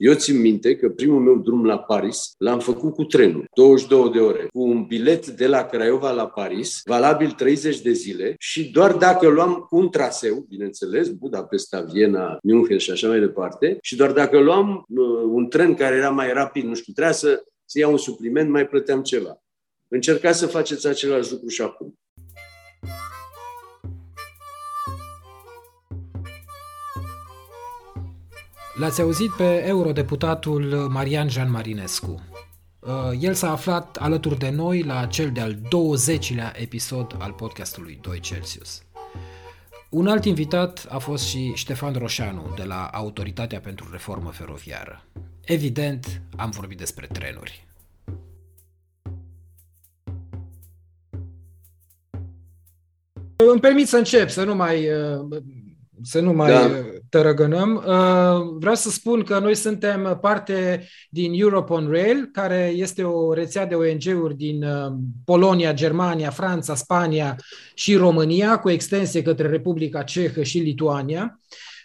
Eu țin minte că primul meu drum la Paris l-am făcut cu trenul, 22 de ore, cu un bilet de la Craiova la Paris, valabil 30 de zile și doar dacă luam un traseu, bineînțeles, Budapesta, Viena, München și așa mai departe, și doar dacă luam uh, un tren care era mai rapid, nu știu, trebuia să, să iau un supliment, mai plăteam ceva. Încercați să faceți același lucru și acum. L-ați auzit pe eurodeputatul Marian Jean Marinescu. Uh, el s-a aflat alături de noi la cel de-al 20-lea episod al podcastului 2 Celsius. Un alt invitat a fost și Ștefan Roșanu de la Autoritatea pentru Reformă Feroviară. Evident, am vorbit despre trenuri. Îmi permit să încep, să nu mai, uh, să nu mai da. tărăgănăm. Uh, vreau să spun că noi suntem parte din Europe on Rail, care este o rețea de ONG-uri din uh, Polonia, Germania, Franța, Spania și România, cu extensie către Republica Cehă și Lituania.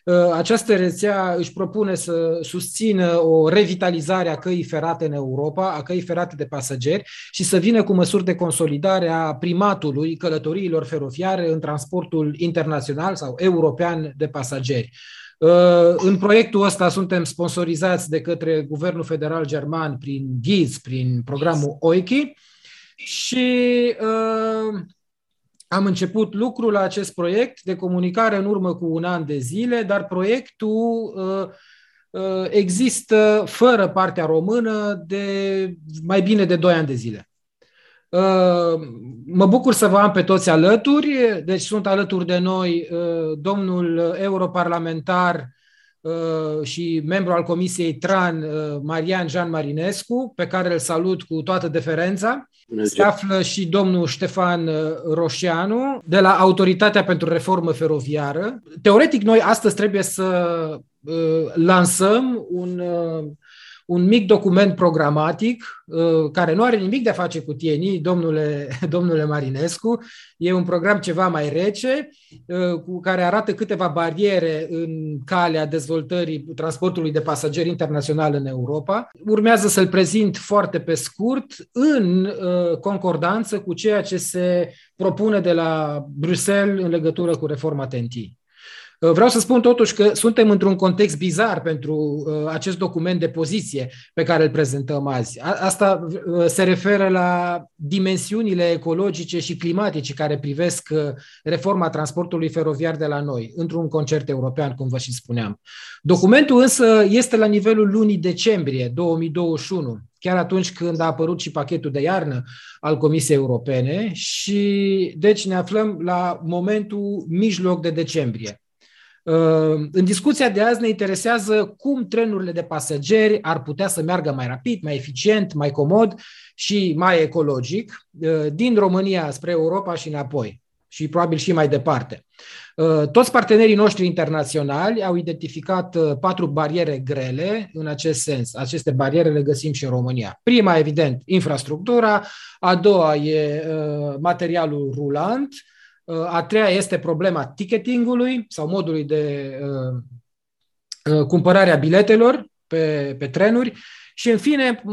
Uh, această rețea își propune să susțină o revitalizare a căii ferate în Europa, a căii ferate de pasageri și să vină cu măsuri de consolidare a primatului călătoriilor feroviare în transportul internațional sau european de pasageri. Uh, în proiectul ăsta suntem sponsorizați de către Guvernul Federal German prin GIZ, prin programul OICI și uh, am început lucrul la acest proiect de comunicare în urmă cu un an de zile, dar proiectul uh, uh, există fără partea română de mai bine de 2 ani de zile. Uh, mă bucur să vă am pe toți alături, deci sunt alături de noi uh, domnul europarlamentar uh, și membru al Comisiei TRAN, uh, Marian Jean Marinescu, pe care îl salut cu toată deferența. Se află și domnul Ștefan uh, Roșianu de la Autoritatea pentru Reformă Feroviară. Teoretic, noi astăzi trebuie să uh, lansăm un uh, un mic document programatic uh, care nu are nimic de a face cu TNI, domnule, domnule Marinescu. E un program ceva mai rece, uh, cu care arată câteva bariere în calea dezvoltării transportului de pasageri internațional în Europa. Urmează să-l prezint foarte pe scurt, în uh, concordanță cu ceea ce se propune de la Bruxelles în legătură cu reforma TNT. Uh, vreau să spun totuși că suntem într-un context bizar pentru uh, acest document de poziție pe care îl prezentăm azi. Asta uh, se referă la dimensiunile ecologice și climatice care privesc reforma transportului feroviar de la noi, într-un concert european, cum vă și spuneam. Documentul însă este la nivelul lunii decembrie 2021, chiar atunci când a apărut și pachetul de iarnă al Comisiei Europene și deci ne aflăm la momentul mijloc de decembrie. Uh, în discuția de azi ne interesează cum trenurile de pasageri ar putea să meargă mai rapid, mai eficient, mai comod și mai ecologic uh, din România spre Europa și înapoi și probabil și mai departe. Uh, toți partenerii noștri internaționali au identificat patru bariere grele în acest sens. Aceste bariere le găsim și în România. Prima, evident, infrastructura, a doua e materialul rulant, a treia este problema ticketingului sau modului de uh, uh, cumpărare a biletelor pe, pe trenuri și, în fine,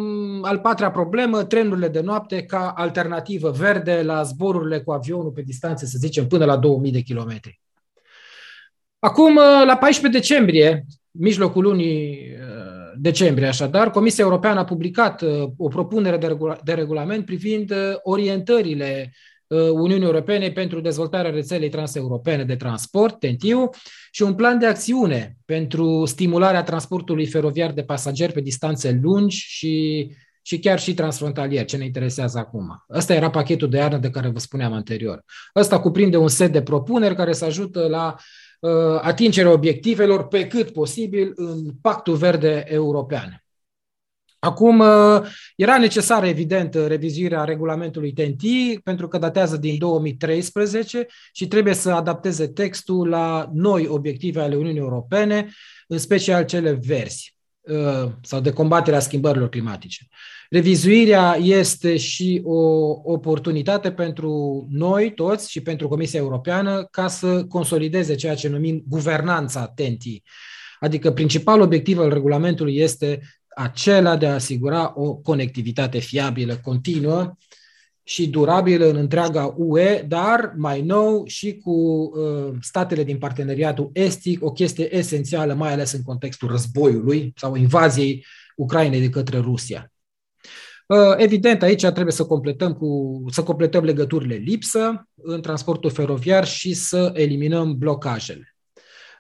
al patra problemă, trenurile de noapte ca alternativă verde la zborurile cu avionul pe distanțe, să zicem, până la 2000 de kilometri. Acum, uh, la 14 decembrie, mijlocul lunii decembrie, așadar, Comisia Europeană a publicat o propunere de, regula- de regulament privind orientările Uh, Uniunii Europene pentru dezvoltarea rețelei transeuropene de transport, TENTIU, și un plan de acțiune pentru stimularea transportului feroviar de pasageri pe distanțe lungi și, și chiar și transfrontalier, ce ne interesează acum. Ăsta era pachetul de iarnă de care vă spuneam anterior. Ăsta cuprinde un set de propuneri care să ajută la uh, atingerea obiectivelor pe cât posibil în Pactul Verde European. Acum, uh, era necesară, evident, revizuirea regulamentului TNT, pentru că datează din 2013 și trebuie să adapteze textul la noi obiective ale Uniunii Europene, în special cele verzi uh, sau de combaterea schimbărilor climatice. Revizuirea este și o oportunitate pentru noi toți și pentru Comisia Europeană ca să consolideze ceea ce numim guvernanța TNT Adică principalul obiectiv al regulamentului este acela de a asigura o conectivitate fiabilă, continuă și durabilă în întreaga UE, dar mai nou și cu uh, statele din parteneriatul estic, o chestie esențială, mai ales în contextul războiului sau invaziei Ucrainei de către Rusia. Uh, evident, aici trebuie să completăm, cu, să completăm legăturile lipsă în transportul feroviar și să eliminăm blocajele.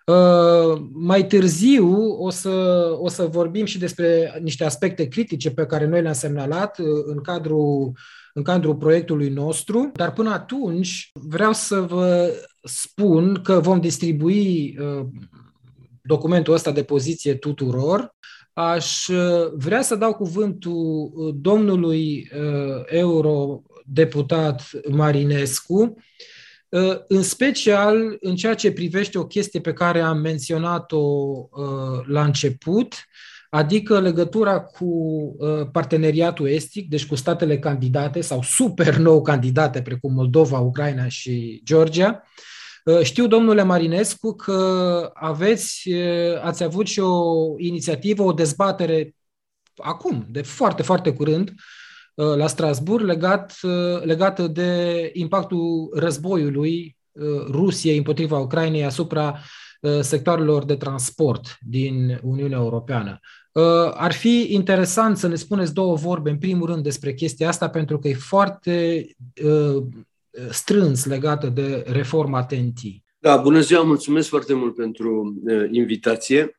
Uh, mai târziu o să, o să vorbim și despre niște aspecte critice pe care noi le-am semnalat uh, în cadrul, în cadrul proiectului nostru, dar până atunci vreau să vă spun că vom distribui uh, documentul ăsta de poziție tuturor. Aș vrea să dau cuvântul domnului eurodeputat Marinescu, Uh, în special în ceea ce privește o chestie pe care am menționat-o uh, la început, adică legătura cu uh, parteneriatul estic, deci cu statele candidate sau super nou candidate precum Moldova, Ucraina și Georgia. Știu, domnule Marinescu, că aveți, ați avut și o inițiativă, o dezbatere acum, de foarte, foarte curând, Uh, la Strasburg legat, uh, legată de impactul războiului uh, Rusiei împotriva Ucrainei asupra sectoarelor de transport din Uniunea Europeană. Ar fi interesant să ne spuneți două vorbe, în primul rând, despre chestia asta, pentru că e foarte strâns legată de reforma TNT. Da, bună ziua, mulțumesc foarte mult pentru invitație.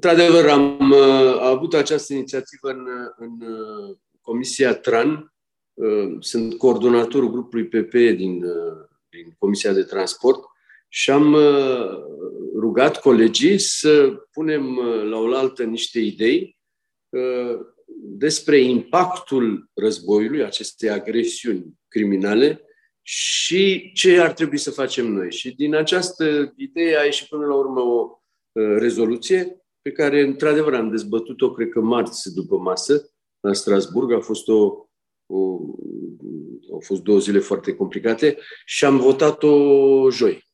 Într-adevăr, am uh, avut această inițiativă în, în uh, Comisia TRAN. Uh, sunt coordonatorul grupului PP din, din Comisia de Transport și am rugat colegii să punem la oaltă niște idei despre impactul războiului, acestei agresiuni criminale și ce ar trebui să facem noi. Și din această idee a ieșit până la urmă o rezoluție pe care, într-adevăr, am dezbătut-o, cred că marți după masă, la Strasburg. A fost, o, o, au fost două zile foarte complicate și am votat-o joi.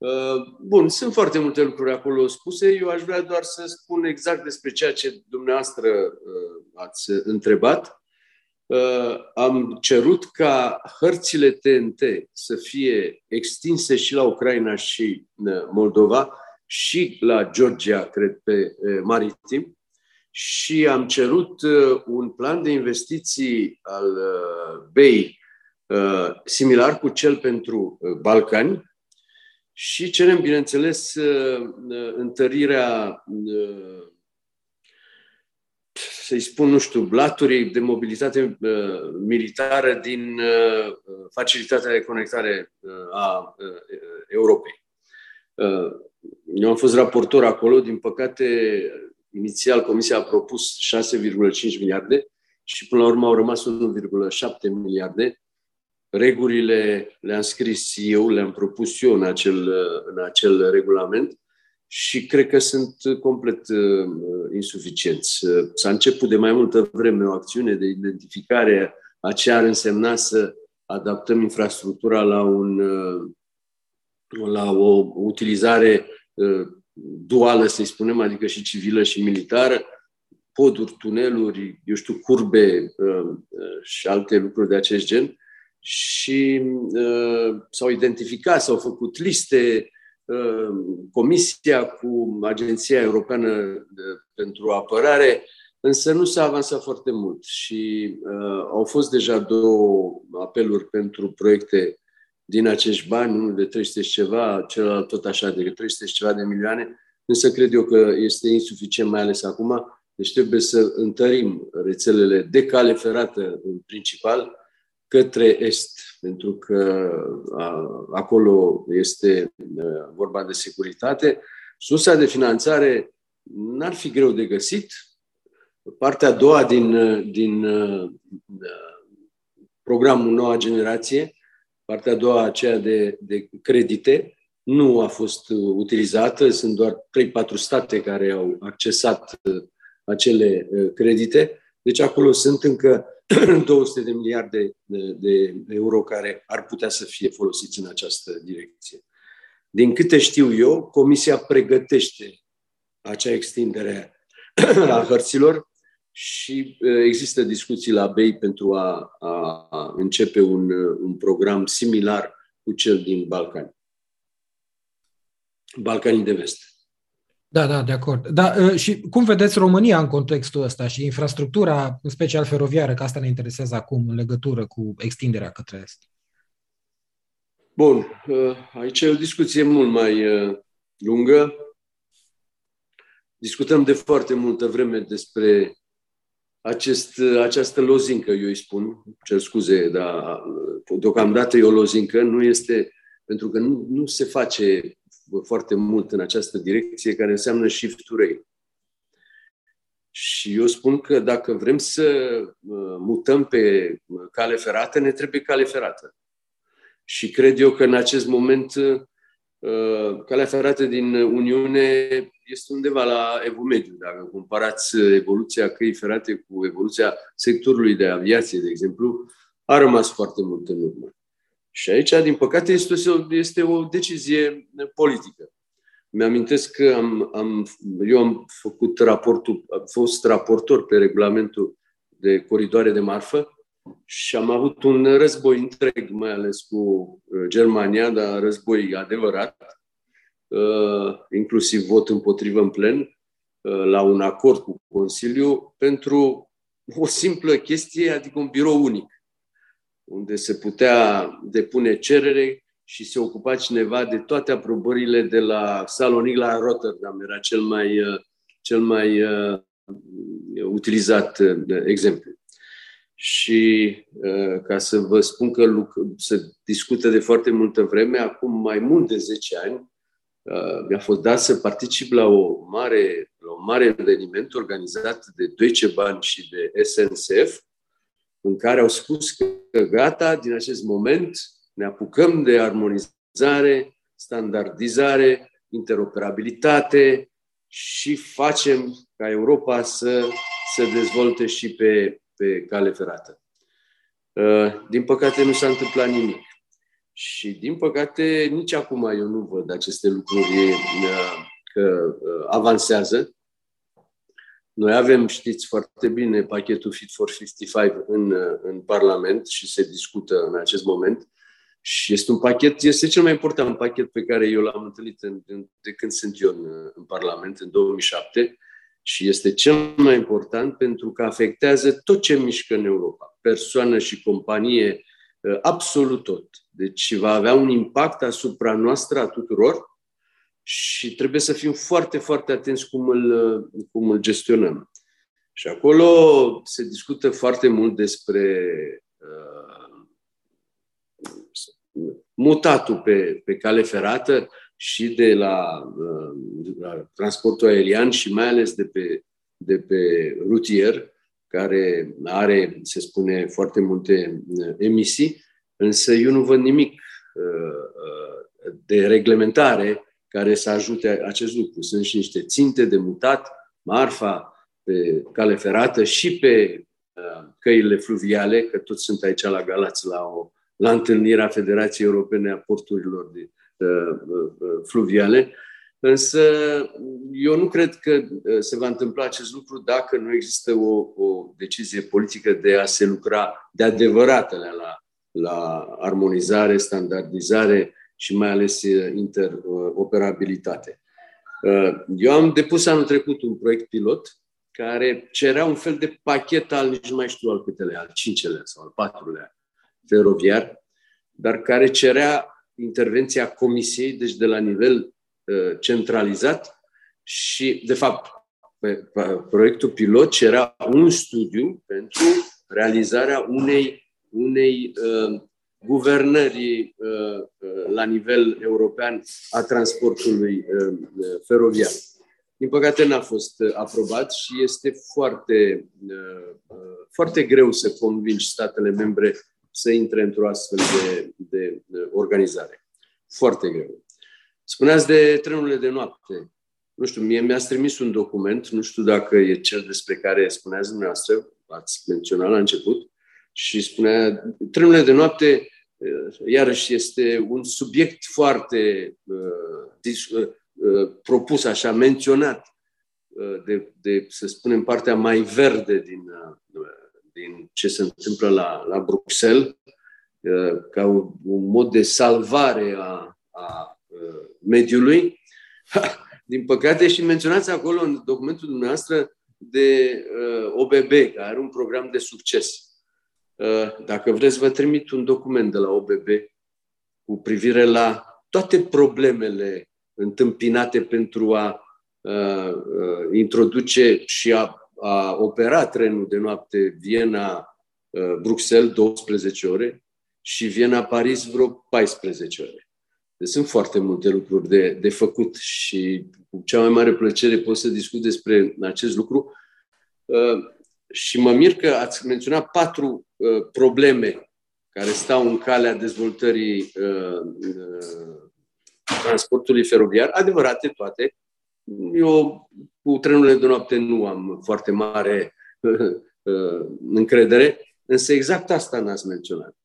Uh, bun, sunt foarte multe lucruri acolo spuse. Eu aș vrea doar să spun exact despre ceea ce dumneavoastră uh, ați întrebat. Uh, am cerut ca hărțile TNT să fie extinse și la Ucraina și Moldova, și la Georgia, cred, pe maritim și am cerut un plan de investiții al BEI similar cu cel pentru Balcani și cerem, bineînțeles, întărirea să-i spun, nu știu, blaturii de mobilitate militară din facilitatea de conectare a Europei. Eu am fost raportor acolo, din păcate, inițial Comisia a propus 6,5 miliarde și până la urmă au rămas 1,7 miliarde. Regulile le-am scris eu, le-am propus eu în acel, în acel regulament și cred că sunt complet uh, insuficienți. S-a început de mai multă vreme o acțiune de identificare a ce ar însemna să adaptăm infrastructura la, un, uh, la o utilizare Uh, duală, să-i spunem, adică și civilă și militară, poduri, tuneluri, eu știu, curbe uh, uh, și alte lucruri de acest gen. Și s-au identificat, s-au făcut liste, Comisia cu Agenția Europeană pentru Apărare, însă nu s-a avansat foarte mult și uh, au fost deja două apeluri pentru proiecte din acești bani, unul de 300 și ceva, celălalt tot așa de 300 și ceva de milioane, însă cred eu că este insuficient, mai ales acum, deci trebuie să întărim rețelele de cale ferată în principal către est, pentru că a, acolo este a, vorba de securitate. Sursa de finanțare n-ar fi greu de găsit. Partea a doua din, din a, programul Noua Generație Partea a doua, aceea de, de credite, nu a fost utilizată. Sunt doar 3-4 state care au accesat uh, acele uh, credite. Deci acolo sunt încă 200 de miliarde de, de euro care ar putea să fie folosiți în această direcție. Din câte știu eu, Comisia pregătește acea extindere a hărților și există discuții la BEI pentru a, a, a începe un, un program similar cu cel din Balcani. Balcanii de vest. Da, da, de acord. Da, și cum vedeți România în contextul ăsta și infrastructura, în special feroviară, că asta ne interesează acum în legătură cu extinderea către est? Bun, aici e o discuție mult mai lungă. Discutăm de foarte multă vreme despre acest, această lozincă, eu îi spun, cer scuze, dar deocamdată e o lozincă, nu este, pentru că nu, nu se face foarte mult în această direcție, care înseamnă shift to rail. Și eu spun că dacă vrem să mutăm pe cale ferată, ne trebuie cale ferată. Și cred eu că în acest moment Uh, calea ferată din Uniune este undeva la evul mediu. Dacă comparați evoluția căii ferate cu evoluția sectorului de aviație, de exemplu, a rămas foarte mult în urmă. Și aici, din păcate, este o, este o decizie politică. Mi-amintesc că am, am, eu am făcut raportul, am fost raportor pe regulamentul de coridoare de marfă și am avut un război întreg, mai ales cu uh, Germania, dar război adevărat, uh, inclusiv vot împotrivă în plen, uh, la un acord cu Consiliu, pentru o simplă chestie, adică un birou unic, unde se putea depune cerere și se ocupa cineva de toate aprobările de la Salonic la Rotterdam. Era cel mai, cel mai utilizat exemplu. Și uh, ca să vă spun că se discută de foarte multă vreme, acum mai mult de 10 ani, uh, mi-a fost dat să particip la, o mare, la un mare eveniment organizat de Deutsche Bahn și de SNCF, în care au spus că gata, din acest moment ne apucăm de armonizare, standardizare, interoperabilitate și facem ca Europa să se dezvolte și pe pe cale ferată. Uh, din păcate nu s-a întâmplat nimic. Și din păcate nici acum eu nu văd aceste lucruri uh, că uh, avansează. Noi avem, știți foarte bine, pachetul Fit for 55 în, în Parlament și se discută în acest moment. Și este un pachet, este cel mai important pachet pe care eu l-am întâlnit în, de când sunt eu în, în Parlament, în 2007 și este cel mai important pentru că afectează tot ce mișcă în Europa, persoană și companie, uh, absolut tot. Deci va avea un impact asupra noastră a tuturor și trebuie să fim foarte, foarte atenți cum îl, uh, cum îl gestionăm. Și acolo se discută foarte mult despre uh, mutatul pe, pe cale ferată, și de la, uh, la transportul aerian și mai ales de pe, de pe rutier, care are, se spune, foarte multe uh, emisii, însă eu nu văd nimic uh, de reglementare care să ajute acest lucru. Sunt și niște ținte de mutat, marfa pe cale ferată și pe căile fluviale, că toți sunt aici la Galați la, o, la întâlnirea Federației Europene a Porturilor de, Uh, uh, fluviale, însă eu nu cred că uh, se va întâmpla acest lucru dacă nu există o, o decizie politică de a se lucra de adevărat la, la armonizare, standardizare și mai ales interoperabilitate. Eu am depus anul trecut un proiect pilot care cerea un fel de pachet al, nici nu mai știu al câtelea, al cincelea sau al patrulea feroviar, dar care cerea intervenția Comisiei, deci de la nivel uh, centralizat și, de fapt, pe, pe, proiectul pilot era un studiu pentru realizarea unei, unei uh, guvernări uh, uh, la nivel european a transportului uh, feroviar. Din păcate n-a fost uh, aprobat și este foarte, foarte greu să convingi statele membre să intre într-o astfel de, de, de organizare. Foarte greu. Spuneați de trenurile de noapte. Nu știu, mie mi-ați trimis un document, nu știu dacă e cel despre care spuneați dumneavoastră, ați menționat la început, și spunea, trenurile de noapte iarăși este un subiect foarte propus, așa, menționat de, de, să spunem, partea mai verde din, din ce se întâmplă la, la Bruxelles, ca un, un mod de salvare a, a mediului. Din păcate, și menționați acolo în documentul dumneavoastră de uh, OBB, care are un program de succes. Uh, dacă vreți, vă trimit un document de la OBB cu privire la toate problemele întâmpinate pentru a uh, uh, introduce și a, a opera trenul de noapte Viena-Bruxelles uh, 12 ore și Viena-Paris vreo 14 ore. Deci sunt foarte multe lucruri de, de făcut și cu cea mai mare plăcere pot să discut despre acest lucru. Uh, și mă mir că ați menționat patru uh, probleme care stau în calea dezvoltării uh, transportului feroviar, adevărate toate. Eu cu trenurile de noapte nu am foarte mare încredere, însă exact asta n-ați menționat.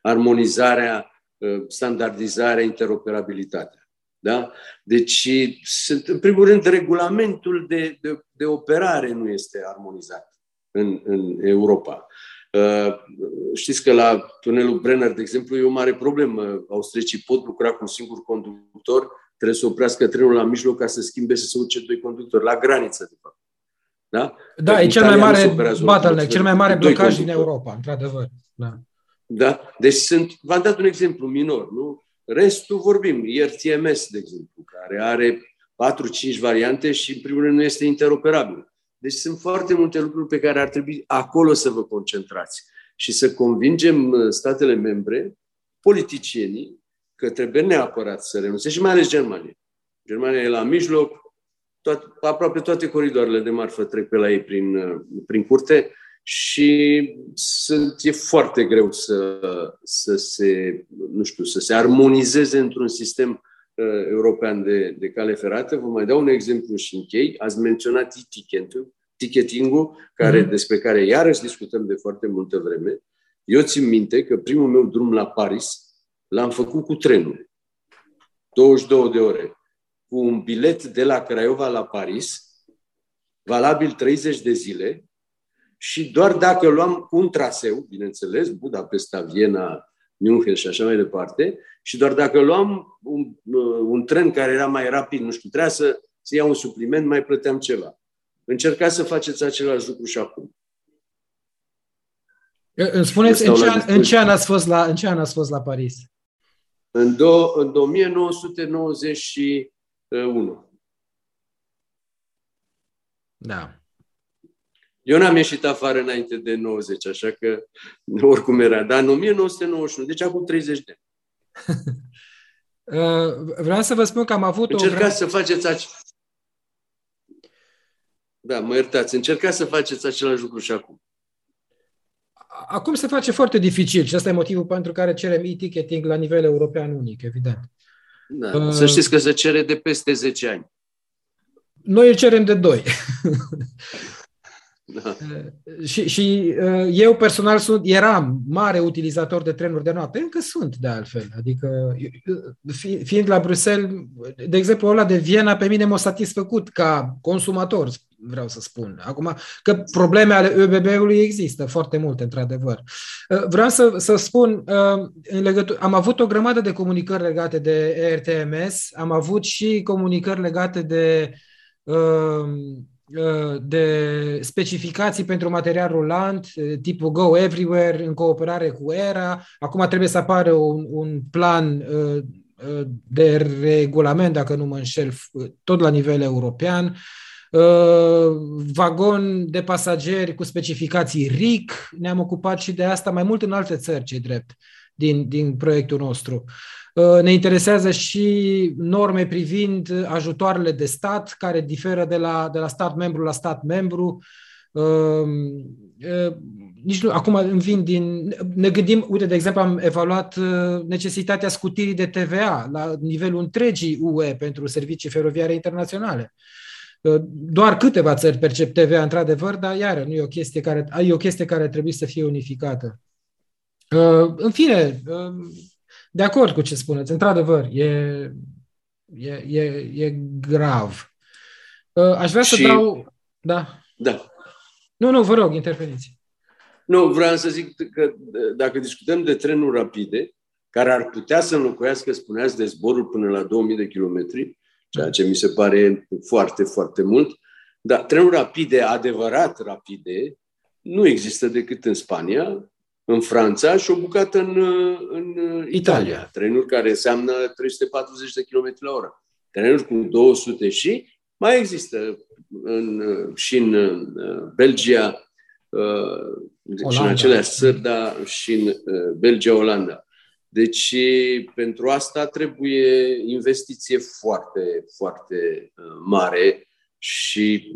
Armonizarea Uh, standardizarea, interoperabilitatea. Da? Deci, sunt, în primul rând, regulamentul de, de, de operare nu este armonizat în, în Europa. Uh, știți că la tunelul Brenner, de exemplu, e o mare problemă. Austriecii pot lucra cu un singur conductor, trebuie să oprească trenul la mijloc ca să schimbe, să se urce doi conductori, la graniță, de fapt. Da? Da, e cel mai mare bottleneck, cel mai mare blocaj din Europa, într-adevăr. Da. Da? Deci sunt, v-am dat un exemplu minor, nu? Restul vorbim, RTMS, de exemplu, care are 4-5 variante și, în primul rând, nu este interoperabil. Deci sunt foarte multe lucruri pe care ar trebui acolo să vă concentrați și să convingem uh, statele membre, politicienii, că trebuie neapărat să renunțe și mai ales Germania. Germania e la mijloc, toate, aproape toate coridoarele de marfă trec pe la ei prin, uh, prin curte și sunt, e foarte greu să, să se, nu știu, să se armonizeze într-un sistem uh, european de, de cale ferată. Vă mai dau un exemplu și închei. Ați menționat ticketing-ul, ticketing care, mm. despre care iarăși discutăm de foarte multă vreme. Eu țin minte că primul meu drum la Paris l-am făcut cu trenul. 22 de ore. Cu un bilet de la Craiova la Paris, valabil 30 de zile, și doar dacă luam un traseu, bineînțeles, Budapesta, Viena, München și așa mai departe, și doar dacă luam un, uh, un tren care era mai rapid, nu știu, trebuia să, să iau un supliment, mai plăteam ceva. Încercați să faceți același lucru și acum. Îmi spuneți, în ce, an, în, ce an ați fost la, în ce an ați fost la Paris? În, do, în 1991. Da. Eu n-am ieșit afară înainte de 90, așa că oricum era. Dar în 1991, deci acum 30 de ani. Uh, vreau să vă spun că am avut Încercați o... să faceți ac... Da, mă iertați. Încercați să faceți același lucru și acum. Acum se face foarte dificil și asta e motivul pentru care cerem e-ticketing la nivel european unic, evident. Da, uh... Să știți că se cere de peste 10 ani. Noi îl cerem de 2. Da. Și, și uh, eu personal sunt, eram mare utilizator de trenuri de noapte, încă sunt de altfel. Adică, uh, fiind la Bruxelles, de exemplu, ăla de Viena pe mine m-a satisfăcut ca consumator, vreau să spun. Acum, că probleme ale ÖBB-ului există foarte multe, într-adevăr. Uh, vreau să, să spun, în legătură, am avut o grămadă de comunicări legate de RTMS, am avut și comunicări legate de Uh, de specificații pentru material rulant, uh, tipul Go Everywhere, în cooperare cu ERA. Acum trebuie să apară un, un plan uh, de regulament, dacă nu mă înșel, tot la nivel european. Vagon de pasageri cu specificații RIC, ne-am ocupat și de asta mai mult în alte țări, ce drept, din, din proiectul nostru. Uh, ne interesează și norme privind ajutoarele de stat, care diferă de la, de la stat membru la stat membru. Uh, uh, nici nu, acum îmi vin din. Ne gândim, uite, de exemplu, am evaluat necesitatea scutirii de TVA la nivelul întregii UE pentru servicii feroviare internaționale. Doar câteva țări percep TVA, într-adevăr, dar iară, nu e o chestie care, e o chestie care trebuie să fie unificată. În fine, de acord cu ce spuneți, într-adevăr, e, e, e, e grav. Aș vrea și... să dau... Da. Da. Nu, nu, vă rog, interveniți. Nu, vreau să zic că dacă discutăm de trenuri rapide, care ar putea să înlocuiască, spuneați, de zborul până la 2000 de kilometri, ceea ce mi se pare foarte, foarte mult, dar trenuri rapide, adevărat rapide, nu există decât în Spania, în Franța și o bucată în, în Italia. Italia. Trenuri care înseamnă 340 de km la oră. Trenuri cu 200 și mai există în, și în Belgia, Olanda. și în aceleași țări, dar și în Belgia, Olanda. Deci, pentru asta trebuie investiție foarte, foarte mare și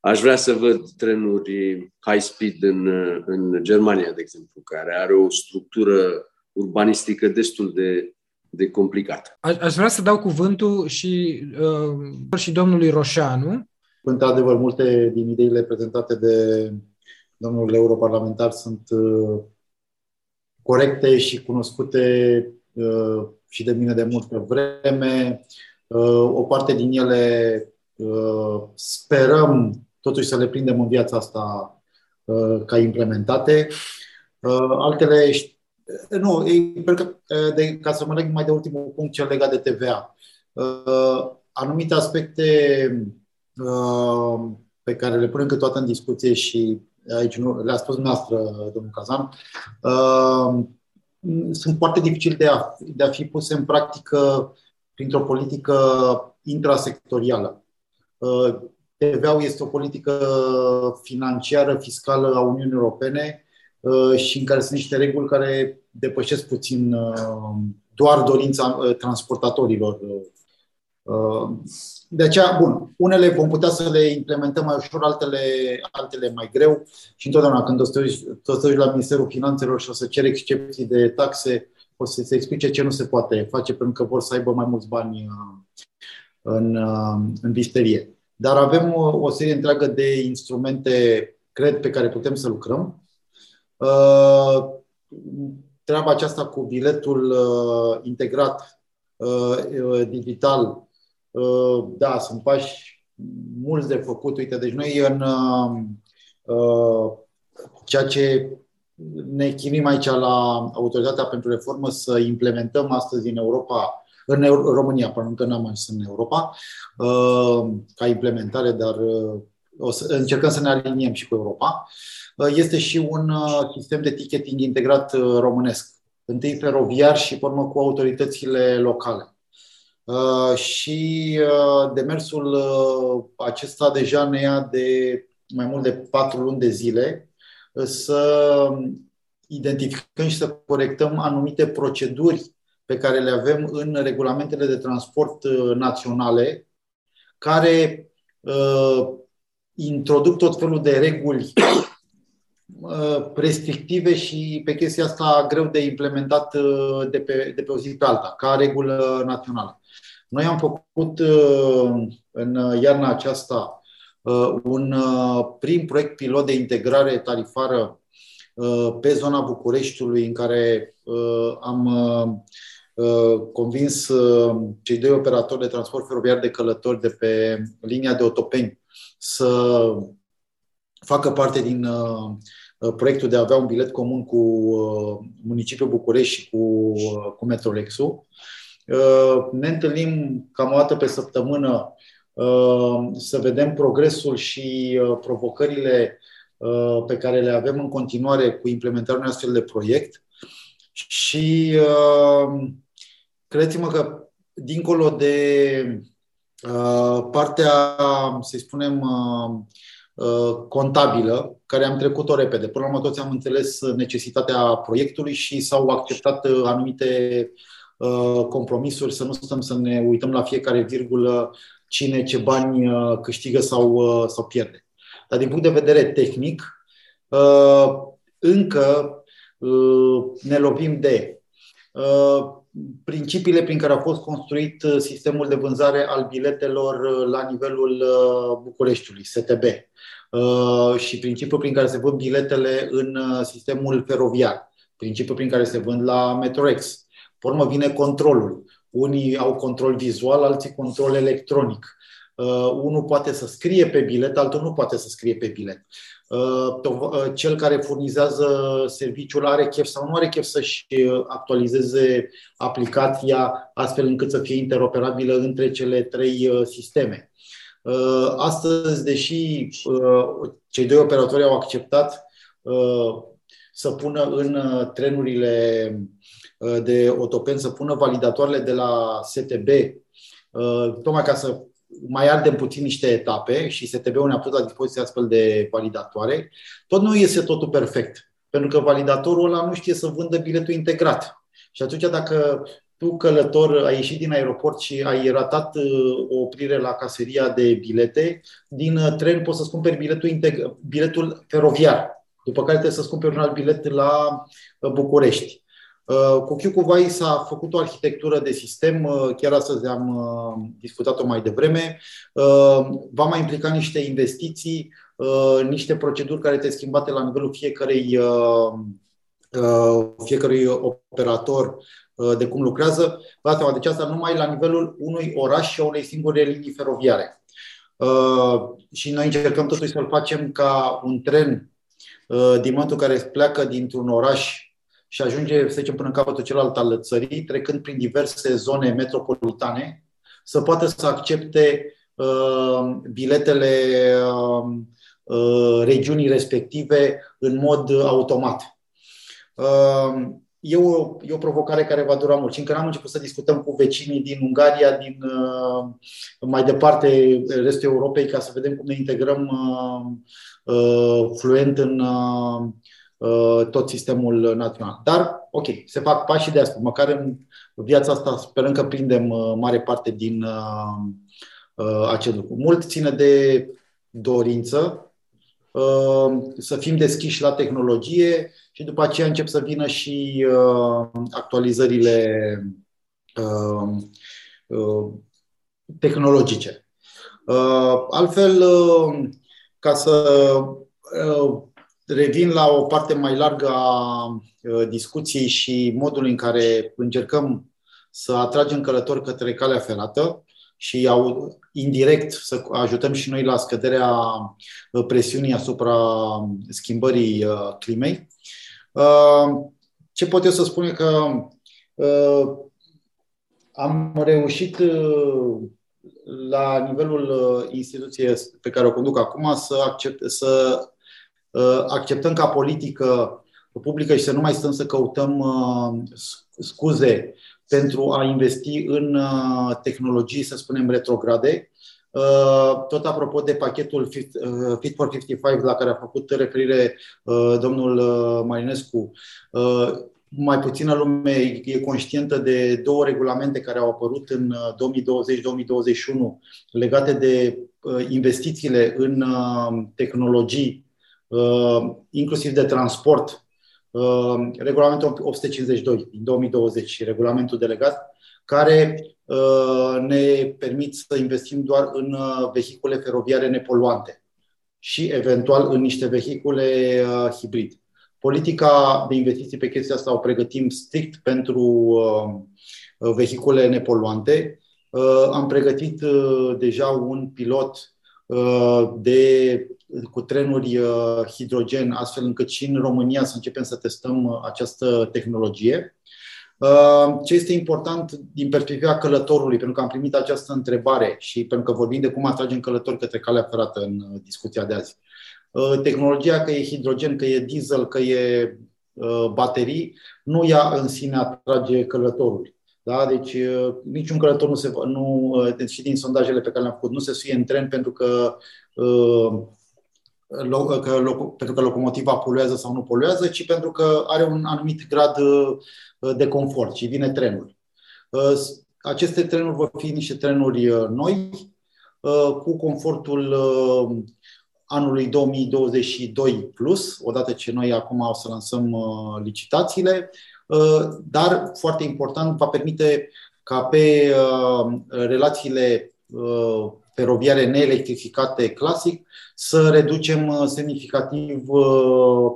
Aș vrea să văd trenuri high speed în, în Germania, de exemplu, care are o structură urbanistică destul de, de complicată. Aș, aș vrea să dau cuvântul și, uh, și domnului Roșanu. Într-adevăr, multe din ideile prezentate de domnul europarlamentar sunt uh, corecte și cunoscute uh, și de mine de multă vreme. Uh, o parte din ele uh, sperăm totuși să le prindem în viața asta uh, ca implementate. Uh, altele, nu, de, ca să mă leg mai de ultimul punct, cel legat de TVA. Uh, anumite aspecte pe care le punem câteodată în discuție și aici nu, le-a spus dumneavoastră, domnul Cazan, sunt foarte dificil de a, de a fi puse în practică printr-o politică intrasectorială. TVA-ul este o politică financiară, fiscală a Uniunii Europene uh, și în care sunt niște reguli care depășesc puțin uh, doar dorința uh, transportatorilor. De aceea, bun, unele vom putea să le implementăm mai ușor, altele, altele mai greu și întotdeauna când o să te uiți la Ministerul Finanțelor și o să cer excepții de taxe, o să se explice ce nu se poate face pentru că vor să aibă mai mulți bani în, în bisterie. Dar avem o, o serie întreagă de instrumente, cred, pe care putem să lucrăm. Uh, treaba aceasta cu biletul uh, integrat uh, digital, da, sunt pași mulți de făcut. Uite, deci noi în ceea ce ne chinim aici la Autoritatea pentru Reformă să implementăm astăzi în Europa în România, pentru că n-am ajuns în Europa, uh, ca implementare, dar uh, o să încercăm să ne aliniem și cu Europa. Uh, este și un sistem de ticketing integrat românesc, întâi feroviar și, pe urmă, cu autoritățile locale. Și demersul acesta deja ne ia de mai mult de patru luni de zile să identificăm și să corectăm anumite proceduri pe care le avem în regulamentele de transport uh, naționale, care uh, introduc tot felul de reguli uh, restrictive și pe chestia asta greu de implementat uh, de pe, de pe o zi pe alta, ca regulă națională. Noi am făcut uh, în iarna aceasta uh, un prim proiect pilot de integrare tarifară pe zona Bucureștiului, în care am Uh, convins uh, cei doi operatori de transport feroviar de călători de pe linia de Otopeni să facă parte din uh, proiectul de a avea un bilet comun cu municipiul București și cu, cu Metrolexul. Ne întâlnim cam o dată pe săptămână să vedem progresul și provocările pe care le avem în continuare cu implementarea unui astfel de proiect. Și credeți-mă că dincolo de uh, partea, să spunem, uh, uh, contabilă, care am trecut-o repede. Până la urmă toți am înțeles necesitatea proiectului și s-au acceptat uh, anumite uh, compromisuri, să nu stăm să ne uităm la fiecare virgulă cine ce bani uh, câștigă sau, uh, sau pierde. Dar din punct de vedere tehnic, uh, încă uh, ne lovim de uh, principiile prin care a fost construit uh, sistemul de vânzare al biletelor uh, la nivelul uh, Bucureștiului, STB. și principiul prin care se vând biletele în sistemul feroviar, principiul prin care se vând la Metrorex. Pe urmă vine controlul. Unii au control vizual, alții control electronic. Uh, unul poate să scrie pe bilet, altul nu poate să scrie pe bilet. Uh, uh, cel care furnizează serviciul are chef sau nu are chef să-și actualizeze aplicația astfel încât să fie interoperabilă între cele trei sisteme. Astăzi, deși cei doi operatori au acceptat să pună în trenurile de otopen, să pună validatoarele de la STB, tocmai ca să mai ardem puțin niște etape și STB-ul ne-a pus la dispoziție astfel de validatoare, tot nu iese totul perfect. Pentru că validatorul ăla nu știe să vândă biletul integrat. Și atunci dacă tu, călător, ai ieșit din aeroport și ai ratat uh, o oprire la caseria de bilete, din uh, tren poți să-ți cumperi biletul, integ- biletul feroviar, după care trebuie să-ți cumperi un alt bilet la uh, București. Uh, cu QQVI s-a făcut o arhitectură de sistem, uh, chiar astăzi am uh, discutat-o mai devreme. Va mai implica niște investiții, niște proceduri care trebuie schimbate la nivelul fiecărei, fiecărui operator de cum lucrează. Vă deci asta numai la nivelul unui oraș și a unei singure linii feroviare. Și noi încercăm totuși să-l facem ca un tren din momentul care pleacă dintr-un oraș și ajunge, să zicem, până în capătul celălalt al țării, trecând prin diverse zone metropolitane, să poată să accepte uh, biletele uh, uh, regiunii respective în mod automat. Uh, e o, e o provocare care va dura mult. Și încă n-am început să discutăm cu vecinii din Ungaria, din uh, mai departe restul Europei, ca să vedem cum ne integrăm uh, uh, fluent în uh, Uh, tot sistemul național. Dar, ok, se fac pași de asta. Măcar în viața asta sperăm că prindem uh, mare parte din uh, acest lucru. Mult ține de dorință, să fim deschiși la tehnologie și după aceea încep să vină și actualizările tehnologice. Altfel, ca să revin la o parte mai largă a uh, discuției și modul în care încercăm să atragem călători către calea ferată și au, indirect să ajutăm și noi la scăderea uh, presiunii asupra schimbării uh, climei. Ce pot eu să spun e că am reușit la nivelul instituției pe care o conduc acum să, accept, să Uh, acceptăm ca politică publică și să nu mai stăm să căutăm uh, scuze pentru a investi în uh, tehnologii, să spunem, retrograde. Tot apropo de pachetul Fit for 55 la care a făcut referire domnul Marinescu, mai puțină lume e conștientă de două regulamente care au apărut în 2020-2021 legate de investițiile în tehnologii Uh, inclusiv de transport, uh, regulamentul 852 din 2020 și regulamentul delegat, care uh, ne permit să investim doar în vehicule feroviare nepoluante și eventual în niște vehicule hibrid. Politica de investiții pe chestia asta o pregătim strict pentru vehicule nepoluante. Am pregătit deja un pilot de cu trenuri uh, hidrogen, astfel încât și în România să începem să testăm uh, această tehnologie. Uh, ce este important din perspectiva călătorului, pentru că am primit această întrebare și pentru că vorbim de cum atragem călători către calea ferată în discuția de azi. Tehnologia, că e hidrogen, că e diesel, că e baterii, nu ea în sine atrage călătorul. Da? Deci niciun călător nu se nu, și din sondajele pe care le-am făcut, nu se suie în tren pentru că că, pentru că locomotiva poluează sau nu poluează, ci pentru că are un anumit grad uh, de confort și vine trenul. Uh, aceste trenuri vor fi niște trenuri uh, noi, cu confortul anului 2022 plus, odată ce noi acum o să lansăm licitațiile, dar foarte important va permite ca pe relațiile feroviare neelectrificate clasic, să reducem semnificativ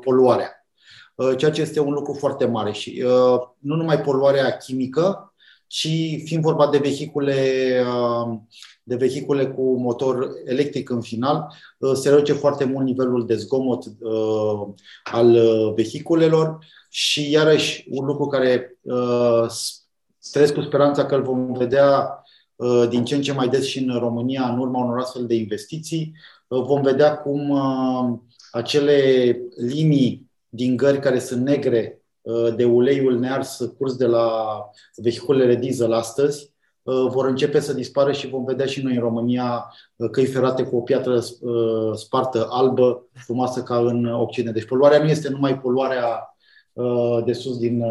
poluarea. Ceea ce este un lucru foarte mare și nu numai poluarea chimică, ci fiind vorba de vehicule de vehicule cu motor electric în final, se reduce foarte mult nivelul de zgomot al vehiculelor și iarăși un lucru care trăiesc cu speranța că îl vom vedea uh, din ce în ce mai des și în România în urma unor astfel de investiții. Uh, vom vedea cum uh, acele linii din gări care sunt negre de uleiul nears curs de la vehiculele diesel astăzi vor începe să dispară și vom vedea și noi în România căi ferate cu o piatră spartă albă, frumoasă ca în Occident. Deci poluarea nu este numai poluarea de sus din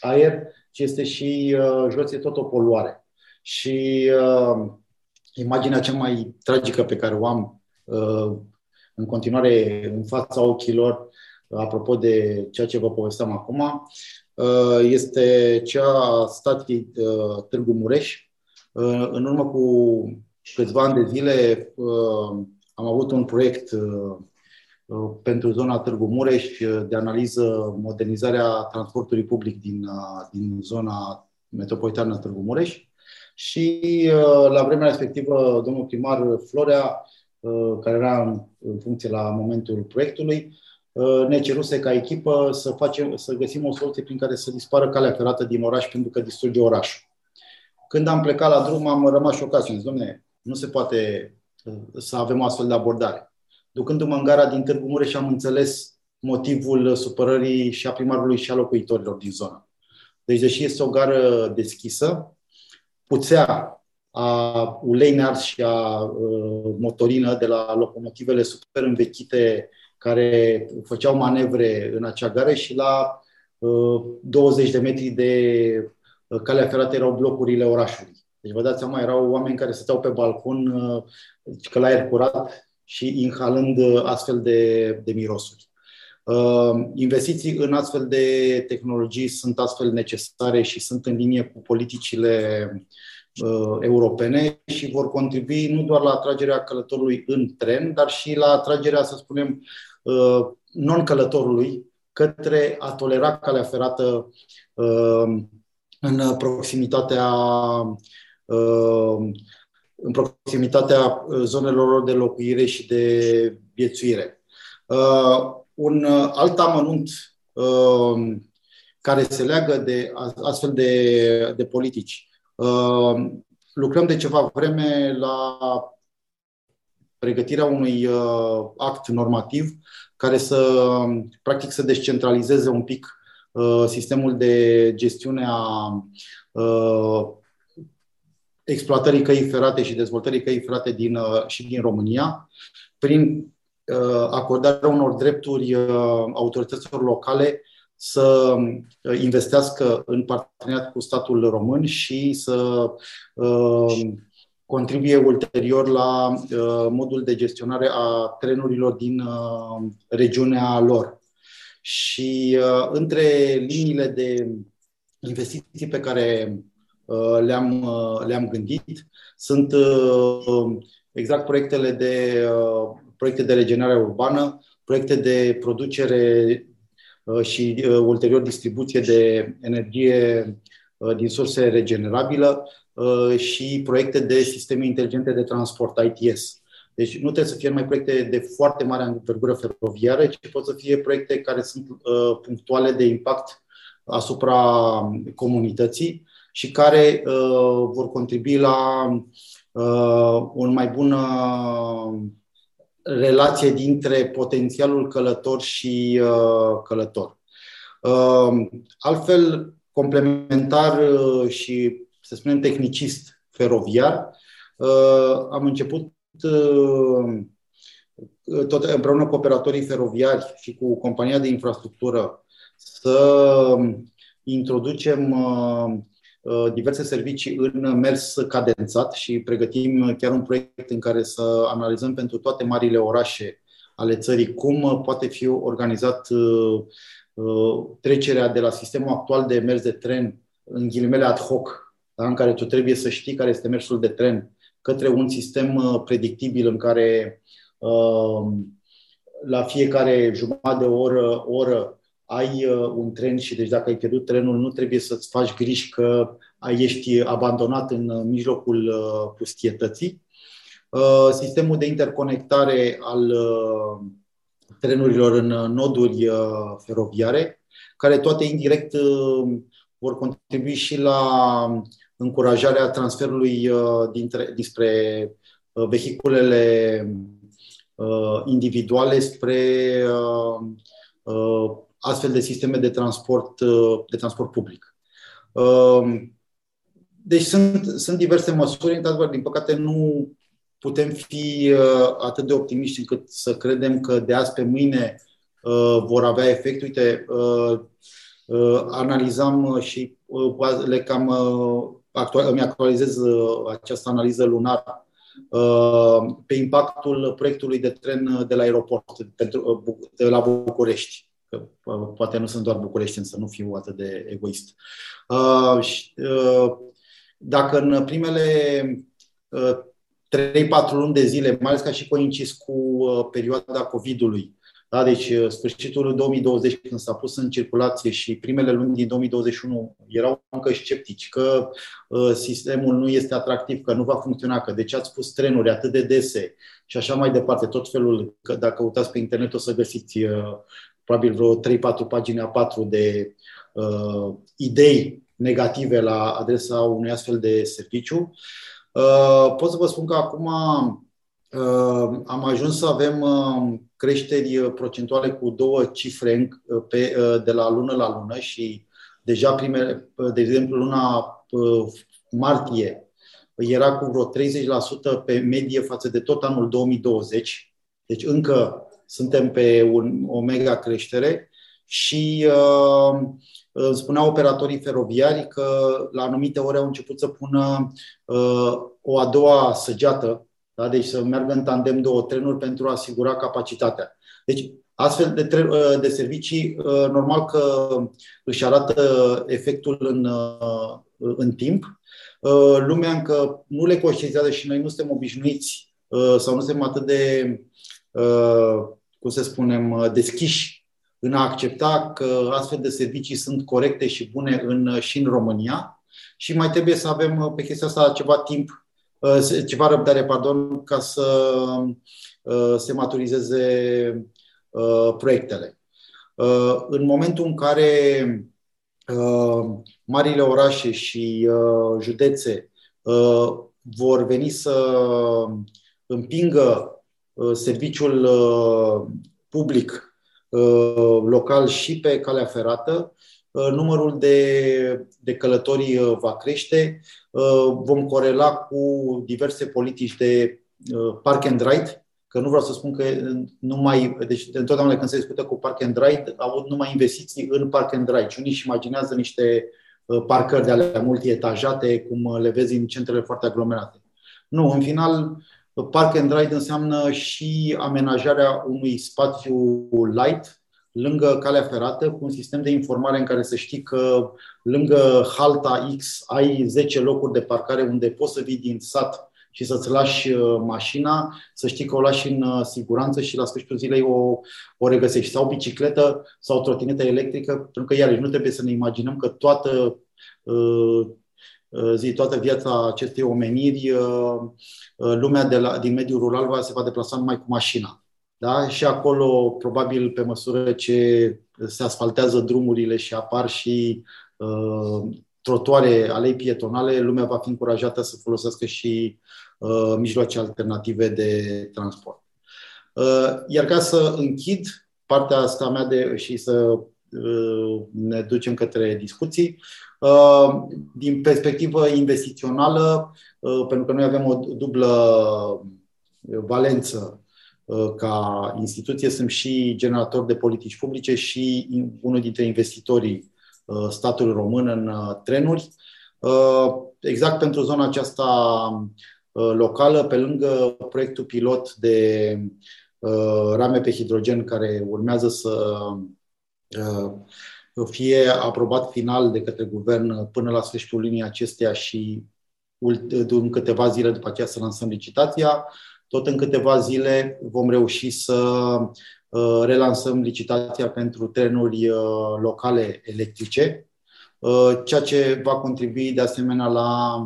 aer, ci este și uh, jos, e tot o poluare. Și uh, imaginea cea mai tragică pe care o am uh, în continuare în fața ochilor, apropo de ceea ce vă povesteam acum, uh, este cea a statului uh, Târgu Mureș. Uh, în urmă cu câțiva ani de zile uh, am avut un proiect uh, Uh, pentru zona Târgu Mureș uh, de analiză modernizarea transportului public din, uh, din zona metropolitană Târgu Mureș și la vremea respectivă domnul primar Florea, care era în funcție la momentul proiectului, ne ceruse ca echipă să, facem, să găsim o soluție prin care să dispară calea ferată din oraș pentru că distruge orașul. Când am plecat la drum, am rămas șocat și am zis, domne, nu se poate să avem o astfel de abordare. Ducându-mă în gara din Târgu Mureș am înțeles motivul supărării și a primarului și a locuitorilor din zonă. Deci, deși este o gară deschisă, puțea a ulei nears și a uh, motorină de la locomotivele super învechite care făceau manevre în acea gară și la uh, 20 de metri de uh, calea ferată erau blocurile orașului. Deci vă dați seama, erau oameni care stăteau pe balcon, uh, că la aer curat, și inhalând uh, astfel de, de mirosuri. Uh, investiții în astfel de tehnologii sunt astfel necesare și sunt în linie cu politicile uh, europene și vor contribui nu doar la atragerea călătorului în tren, dar și la atragerea, să spunem, non-călătorului către a tolera calea ferată în proximitatea în proximitatea uh, zonelor de locuire și de viețuire. Uh, un uh, alt amănunt care se leagă de astfel de, de politici. Lucrăm de ceva vreme la pregătirea unui act normativ care să, practic, să descentralizeze un pic sistemul de gestiune a exploatării căii ferate și dezvoltării căii ferate din, uh, și din România, prin uh, acordarea unor drepturi uh, autorităților locale să investească în parteneriat cu statul român și să contribuie ulterior la modul de gestionare a trenurilor din regiunea lor. Și între liniile de investiții pe care Uh, le-am, uh, le-am gândit. Sunt uh, exact proiectele de, proiecte de regenerare urbană, proiecte de producere și ulterior distribuție de energie din surse regenerabilă și proiecte de sisteme inteligente de transport, ITS. Deci nu trebuie să fie numai proiecte de foarte mare învergură feroviară, ci pot să fie proiecte care sunt punctuale de impact asupra comunității și care uh, vor contribui la uh, o mai bună relație dintre potențialul călător și uh, călător. Uh, altfel, complementar uh, și, să spunem, tehnicist feroviar, uh, am început uh, tot împreună cu operatorii feroviari și cu compania de infrastructură să introducem uh, Uh, diverse servicii în mers cadențat și pregătim chiar un proiect în care să analizăm pentru toate marile orașe ale țării cum poate fi organizat uh, uh, trecerea de la sistemul actual de mers de tren în ghilimele ad hoc, da, în care tu trebuie să știi care este mersul de tren către un sistem predictibil în care la fiecare jumătate de oră, oră ai un tren și deci dacă ai pierdut trenul, nu trebuie să-ți faci griji că ești abandonat în mijlocul pustietății. Sistemul de interconectare al trenurilor în noduri feroviare, care toate indirect vor contribui și la încurajarea transferului dintre, dinspre vehiculele individuale spre astfel de sisteme de transport, de transport public. Deci sunt, sunt diverse măsuri, într-adevăr, din păcate nu putem fi atât de optimiști încât să credem că de azi pe mâine vor avea efect. Uite, analizam și le cam actual, îmi actualizez această analiză lunară pe impactul proiectului de tren de la aeroport, de la București. Că poate nu sunt doar București, să nu fiu atât de egoist. Dacă în primele 3-4 luni de zile, mai ales ca și coincis cu perioada COVID-ului, da, deci sfârșitul 2020, când s-a pus în circulație și primele luni din 2021 erau încă sceptici că uh, sistemul nu este atractiv, că nu va funcționa, că de ce ați pus trenuri atât de dese și așa mai departe, tot felul, că dacă uitați pe internet o să găsiți uh, probabil vreo 3-4 pagini A4 de uh, idei negative la adresa unui astfel de serviciu. Uh, pot să vă spun că acum uh, am ajuns să avem uh, creșteri procentuale cu două cifre pe, de la lună la lună și deja primele, de exemplu, luna martie era cu vreo 30% pe medie față de tot anul 2020. Deci încă suntem pe un, o mega creștere și uh, spuneau operatorii feroviari că la anumite ore au început să pună uh, o a doua săgeată, da? deci să meargă în tandem două trenuri pentru a asigura capacitatea. Deci astfel de, tre- uh, de servicii, uh, normal că își arată efectul în, uh, în timp. Uh, lumea încă nu le conștientizează și noi nu suntem obișnuiți uh, sau nu suntem atât de uh, cum să spunem, deschiși în a accepta că astfel de servicii sunt corecte și bune în, și în România și mai trebuie să avem pe chestia asta ceva timp, ceva răbdare, pardon, ca să se maturizeze proiectele. În momentul în care marile orașe și județe vor veni să împingă Uh, serviciul uh, public uh, local și pe calea ferată, numărul de, de călători va crește. Vom corela cu diverse politici de park and ride, că nu vreau să spun că numai, deci întotdeauna când se discută cu park and ride, au numai investiții în park and ride și unii își imaginează niște parcări de ale multietajate, cum le vezi în centrele foarte aglomerate. Nu, în final, Park and Ride înseamnă și amenajarea unui spațiu light lângă calea ferată cu un sistem de informare în care să știi că lângă halta X ai 10 locuri de parcare unde poți să vii din sat și să-ți lași uh, mașina, să știi că o lași în uh, siguranță și la sfârșitul zilei o, o regăsești. Sau bicicletă sau trotinetă electrică, pentru că iarăși nu trebuie să ne imaginăm că toată uh, Uh, zi, toată viața acestei omeniri, uh, uh, lumea de la, din mediul rural va, se va deplasa numai cu mașina. Da? Și acolo, probabil, pe măsură ce se asfaltează drumurile și apar și uh, trotuare, alei pietonale, lumea va fi încurajată să folosească și uh, mijloace alternative de transport. Uh, iar ca să închid partea asta mea de, și să uh, ne ducem către discuții, Uh, din perspectivă investițională, uh, pentru că noi avem o dublă valență uh, ca instituție, sunt și generator de politici publice și unul dintre investitorii statului român în trenuri. Exact pentru zona aceasta locală, pe lângă proiectul pilot de rame pe hidrogen care urmează să fie aprobat final de către guvern până la sfârșitul linii acesteia și în câteva zile după aceea să lansăm licitația. Tot în câteva zile vom reuși să relansăm licitația pentru trenuri locale electrice, ceea ce va contribui de asemenea la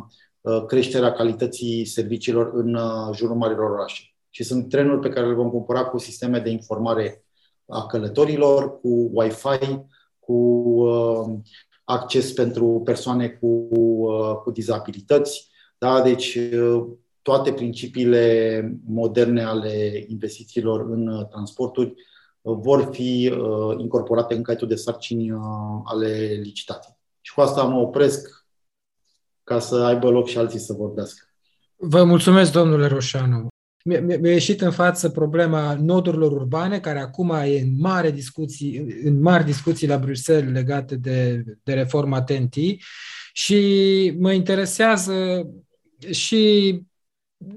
creșterea calității serviciilor în jurul marilor orașe. Și sunt trenuri pe care le vom cumpăra cu sisteme de informare a călătorilor, cu Wi-Fi, cu uh, acces pentru persoane cu, uh, cu dizabilități. Da? Deci uh, toate principiile moderne ale investițiilor în transporturi vor fi incorporate în caietul de sarcini ale licitației. Și cu asta mă opresc ca să aibă loc și alții să vorbească. Vă mulțumesc, domnule Roșanu. Mi-a ieșit în față problema nodurilor urbane, care acum e în mare discuții, în mari discuții la Bruxelles legate de, de reforma TNT și mă interesează și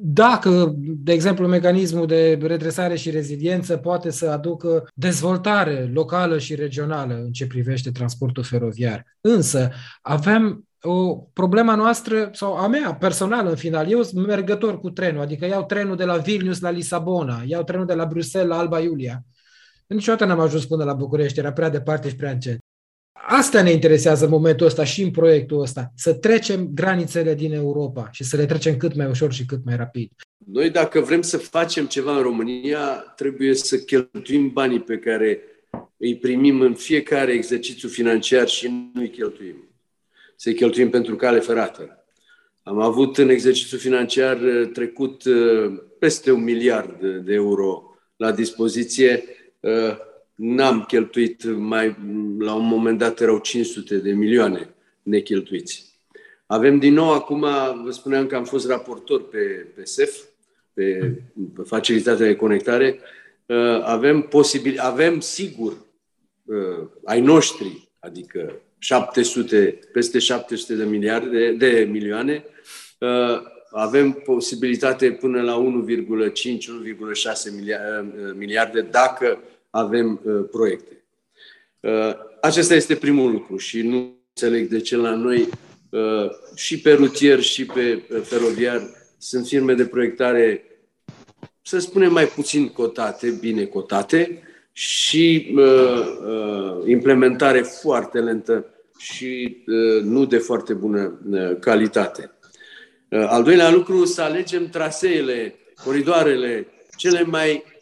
dacă, de exemplu, mecanismul de redresare și reziliență poate să aducă dezvoltare locală și regională în ce privește transportul feroviar. Însă, avem o problema noastră, sau a mea personală în final, eu sunt mergător cu trenul, adică iau trenul de la Vilnius la Lisabona, iau trenul de la Bruxelles la Alba Iulia. Niciodată n-am ajuns până la București, era prea departe și prea încet. Asta ne interesează în momentul ăsta și în proiectul ăsta, să trecem granițele din Europa și să le trecem cât mai ușor și cât mai rapid. Noi dacă vrem să facem ceva în România, trebuie să cheltuim banii pe care îi primim în fiecare exercițiu financiar și nu îi cheltuim să-i cheltuim pentru cale ferată. Am avut în exercițiul financiar uh, trecut uh, peste un miliard de euro la dispoziție. Uh, n-am cheltuit mai, la un moment dat erau 500 de milioane necheltuiți. Avem din nou acum, vă spuneam că am fost raportor pe, pe SEF, pe, pe facilitatea de conectare, avem, posibil, avem sigur ai noștri, adică 700, peste 700 de miliarde de milioane, uh, avem posibilitate până la 1,5-1,6 miliarde dacă avem uh, proiecte. Uh, acesta este primul lucru și nu înțeleg de ce la noi și pe rutier și pe feroviar sunt firme de proiectare, să spunem, mai puțin cotate, bine cotate și implementare foarte lentă și uh, nu de foarte bună uh, calitate. Uh, al doilea lucru, să alegem traseele, coridoarele cele mai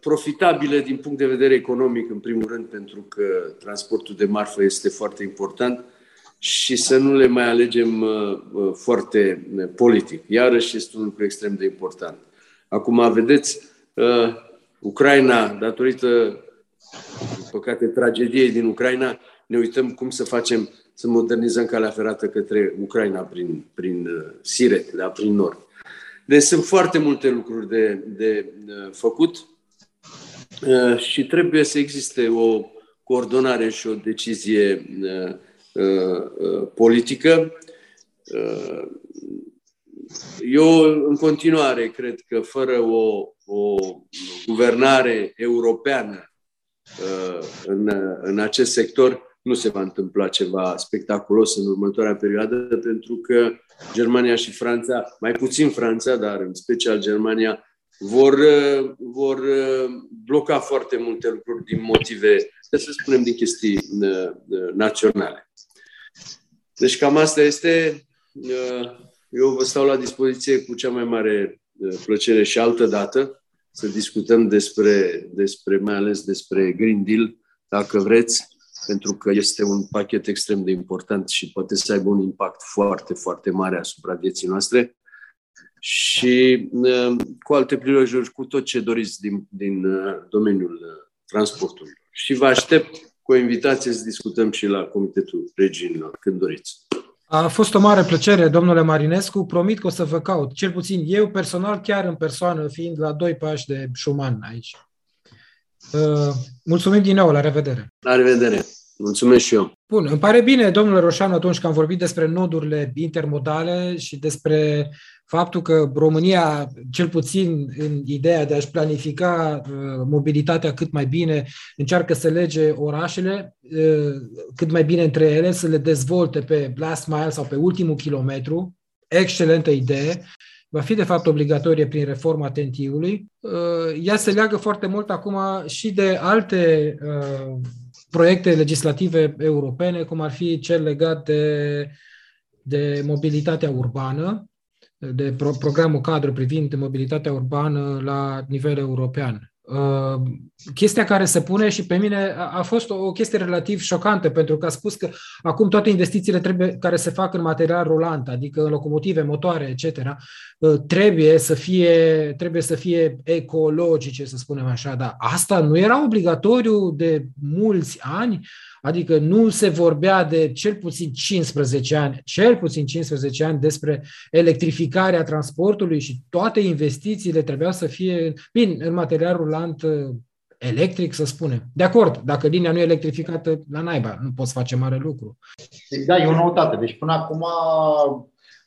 profitabile din punct de vedere economic, în primul rând, pentru că transportul de marfă este foarte important și să nu le mai alegem foarte politic. Iarăși este un lucru extrem de important. Acum, vedeți, Ucraina, datorită, din păcate, tragediei din Ucraina, ne uităm cum să facem, să modernizăm calea ferată către Ucraina prin, prin uh, Siret, da, prin nord. Deci sunt foarte multe lucruri de, de uh, făcut uh, și trebuie să existe o coordonare și o decizie politică. Eu, în continuare, cred că fără o, o guvernare europeană în, în acest sector, nu se va întâmpla ceva spectaculos în următoarea perioadă, pentru că Germania și Franța, mai puțin Franța, dar în special Germania, vor, vor bloca foarte multe lucruri din motive, să spunem, din chestii naționale. Deci cam asta este. Eu vă stau la dispoziție cu cea mai mare plăcere și altă dată să discutăm despre, despre mai ales despre Green Deal, dacă vreți, pentru că este un pachet extrem de important și poate să aibă un impact foarte, foarte mare asupra vieții noastre și uh, cu alte prilejuri, cu tot ce doriți din, din uh, domeniul uh, transportului. Și vă aștept cu o invitație să discutăm și la Comitetul Regiunilor, când doriți. A fost o mare plăcere, domnule Marinescu. Promit că o să vă caut, cel puțin eu personal, chiar în persoană, fiind la doi pași de Schumann aici. Mulțumim din nou, la revedere! La revedere! Mulțumesc și eu. Bun, îmi pare bine, domnule Roșanu, atunci că am vorbit despre nodurile intermodale și despre faptul că România, cel puțin în ideea de a-și planifica uh, mobilitatea cât mai bine, încearcă să lege orașele uh, cât mai bine între ele, să le dezvolte pe last mile sau pe ultimul kilometru, excelentă idee, va fi de fapt obligatorie prin reforma TNT-ului. Uh, ea se leagă foarte mult acum și de alte uh, proiecte legislative europene, cum ar fi cel legat de, de mobilitatea urbană, de pro- programul cadru privind mobilitatea urbană la nivel european. Uh, chestia care se pune și pe mine a, a fost o, o chestie relativ șocantă, pentru că a spus că acum toate investițiile trebuie, care se fac în material rulant, adică în locomotive, motoare, etc., uh, trebuie să fie, trebuie să fie ecologice, să spunem așa, dar asta nu era obligatoriu de mulți ani, Adică nu se vorbea de cel puțin 15 ani, cel puțin 15 ani despre electrificarea transportului și toate investițiile trebuiau să fie, bine, în material rulant uh, electric, să spunem. De acord, dacă linia nu e electrificată, la naiba, nu poți face mare lucru. Da, e o noutate. Deci până acum,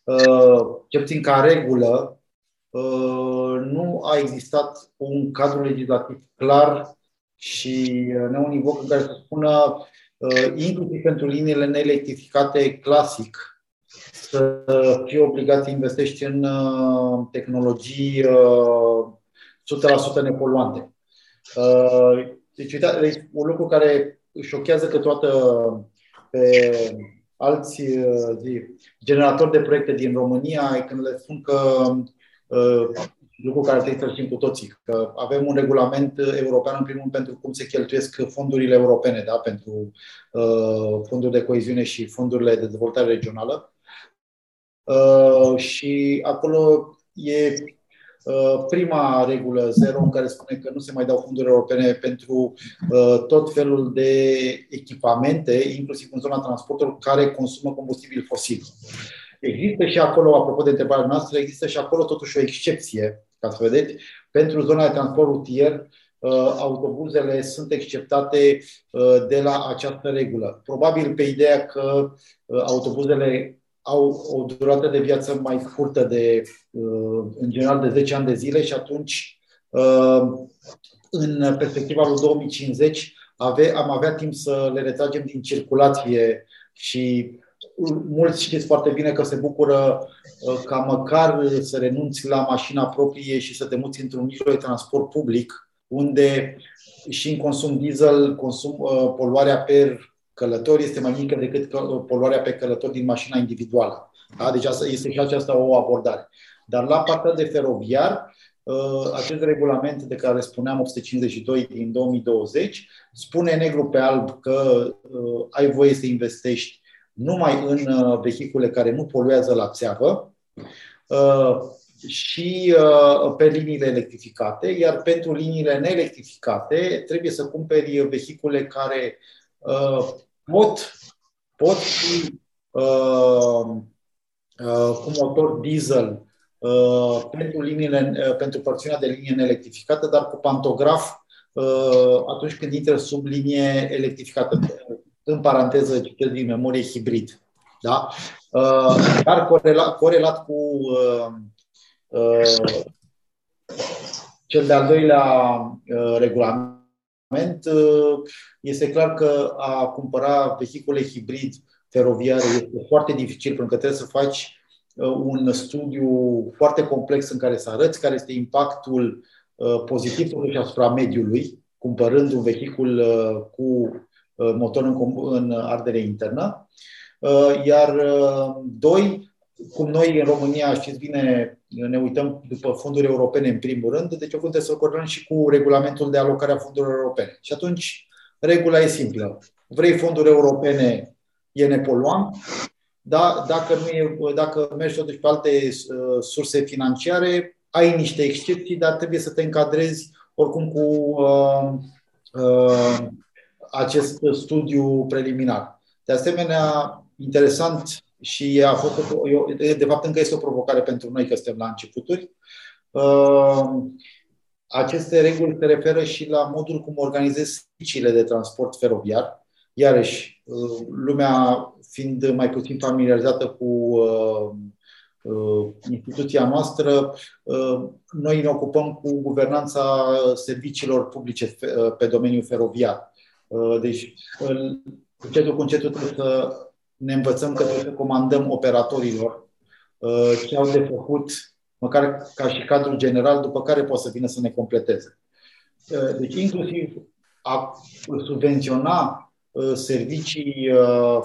uh, cel puțin ca regulă, uh, nu a existat un cadru legislativ clar și neunivoc în care să spună Uh, inclusiv pentru liniile neelectrificate clasic, să fii obligat să investești în uh, tehnologii 100% uh, nepoluante. Deci, uitați, deci, un lucru care șochează că toată pe alți zi, generatori de proiecte din România e când le spun că lucru care trebuie să știm cu toții, că avem un regulament european, în primul rând, pentru cum se cheltuiesc fondurile europene, da? pentru uh, fonduri de coeziune și fondurile de dezvoltare regională. Uh, și acolo e uh, prima regulă zero în care spune că nu se mai dau fonduri europene pentru uh, tot felul de echipamente, inclusiv în zona transportului, care consumă combustibil fosil. Există și acolo, apropo de întrebarea noastră, există și acolo totuși o excepție ca să vedeți, pentru zona de transport rutier, uh, autobuzele sunt exceptate uh, de la această regulă. Probabil pe ideea că uh, autobuzele au o durată de viață mai scurtă de, în general, de 10 ani de zile și atunci, în perspectiva lui 2050, ave, am avea timp să le retragem din circulație și mulți știți foarte bine că se bucură uh, ca măcar să renunți la mașina proprie și să te muți într-un mijloc de transport public, unde și în consum diesel, consum, uh, poluarea per călător este mai mică decât uh, poluarea pe călător din mașina individuală. Da? Deci asta este și aceasta o abordare. Dar la partea de feroviar, acest regulament de care spuneam 852 din 2020 spune negru pe alb că ai voie să investești numai în uh, vehicule care nu poluează la țeavă uh, și uh, pe liniile electrificate, iar pentru liniile neelectrificate trebuie să cumperi vehicule care pot, pot fi cu motor diesel pentru, liniile, pentru porțiunea de linie neelectrificată, dar cu pantograf atunci când intră sub linie electrificată în paranteză citesc din memorie hibrid. Da? Uh, dar corelat, corelat cu uh, uh, cel de-al doilea regulament, este clar că a cumpăra vehicule hibrid feroviare este foarte dificil pentru că trebuie să faci un studiu foarte complex în care să arăți care este impactul pozitiv și asupra mediului, cumpărând un vehicul cu Uh, motor în, în ardere internă. Uh, iar uh, doi, cum noi în România, știți bine, ne uităm după fonduri europene în primul rând, deci o să corelăm și cu regulamentul de alocare a fondurilor europene. Și atunci, regula e simplă. Vrei fonduri europene, e nepoluant, da, dacă, nu e, dacă mergi totuși pe alte uh, surse financiare, ai niște excepții, dar trebuie să te încadrezi oricum cu uh, uh, acest studiu preliminar. De asemenea, interesant și a fost, de fapt încă este o provocare pentru noi că suntem la începuturi. Uh, aceste reguli se referă și la modul cum organizezi serviciile de transport feroviar. Iarăși, uh, lumea fiind mai puțin familiarizată cu uh, instituția noastră, noi ne ocupăm cu guvernanța serviciilor publice pe domeniul feroviar. Uh, deci, încetul cu încetul trebuie să ne învățăm că trebuie să comandăm operatorilor ce au de făcut, măcar ca și cadrul general, după care poate să vină să ne completeze. Deci, inclusiv a subvenționa servicii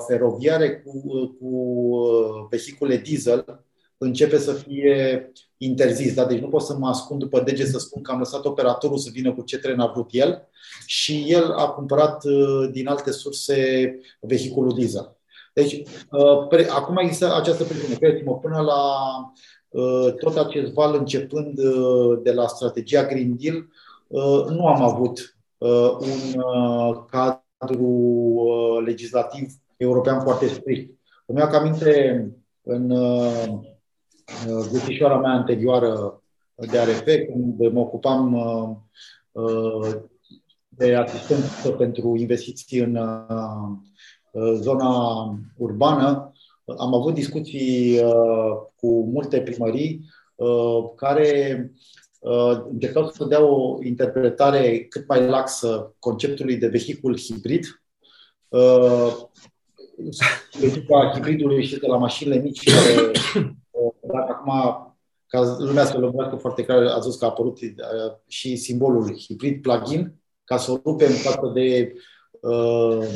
feroviare cu, cu vehicule diesel începe să fie interzis. Da? Deci nu pot să mă ascund după dege să spun că am lăsat operatorul să vină cu ce tren a vrut el și el a cumpărat uh, din alte surse vehiculul diesel. Deci, uh, pre, acum există această presiune. Credeți-mă, până la uh, tot acest val începând de la strategia Green Deal, nu am avut un cadru legislativ european foarte strict. Îmi iau aminte în găsișoara mea anterioară de ARF, când mă ocupam uh, de asistență pentru investiții în uh, zona urbană, am avut discuții uh, cu multe primării care încercau să dea o interpretare cât mai laxă conceptului de vehicul hibrid. Echipa hibridului și de la mașinile mici care dacă acum, ca lumea să lămurească foarte clar, a zis că a apărut uh, și simbolul hibrid plugin, ca să o rupem față de, uh,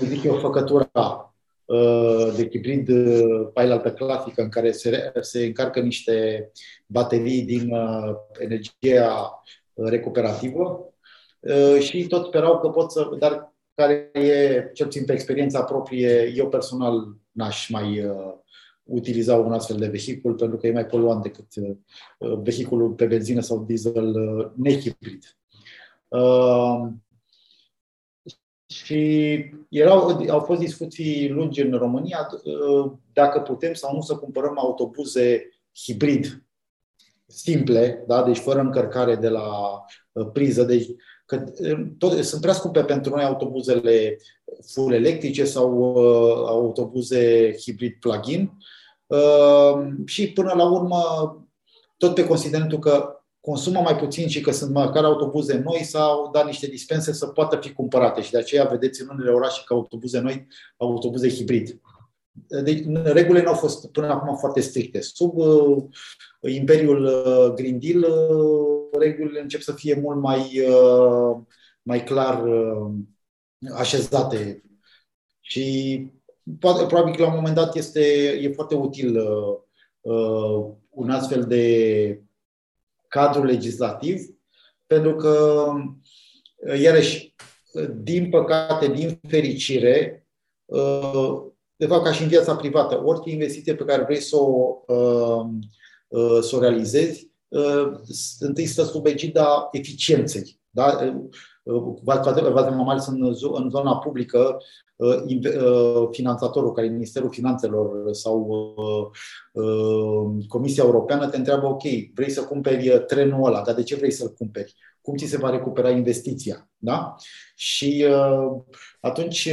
zic eu, făcătura uh, de hibrid uh, pailaltă clasică în care se, se încarcă niște baterii din uh, energia recuperativă. Uh, și tot sperau că pot să, dar care e, cel puțin pe experiența proprie, eu personal n-aș mai uh, utiliza un astfel de vehicul pentru că e mai poluant decât uh, vehiculul pe benzină sau diesel uh, nehibrid. Uh, și erau, au fost discuții lungi în România dacă putem sau nu să cumpărăm autobuze hibrid simple, da? deci fără încărcare de la priză. Deci, că tot, sunt prea scumpe pentru noi autobuzele full electrice sau uh, autobuze hibrid plug-in uh, și până la urmă tot pe considerentul că consumă mai puțin și că sunt măcar autobuze noi sau dat niște dispense să poată fi cumpărate și de aceea vedeți în unele orașe că autobuze noi, autobuze hibrid. Deci, regulile nu au fost până acum foarte stricte. Sub uh, imperiul uh, Green Deal, uh, regulile încep să fie mult mai, uh, mai clar uh, așezate. Și poate, probabil că la un moment dat este, e foarte util uh, uh, un astfel de cadru legislativ, pentru că, uh, iarăși, din păcate, din fericire, uh, de fapt, ca și în viața privată, orice investiție pe care vrei să o, uh, uh, să o realizezi, întâi stă sub egida eficienței. Da? V-ați mai ales în zona publică, finanțatorul, care e Ministerul Finanțelor sau Comisia Europeană, te întreabă, ok, vrei să cumperi trenul ăla, dar de ce vrei să-l cumperi? Cum ți se va recupera investiția? Da? Și atunci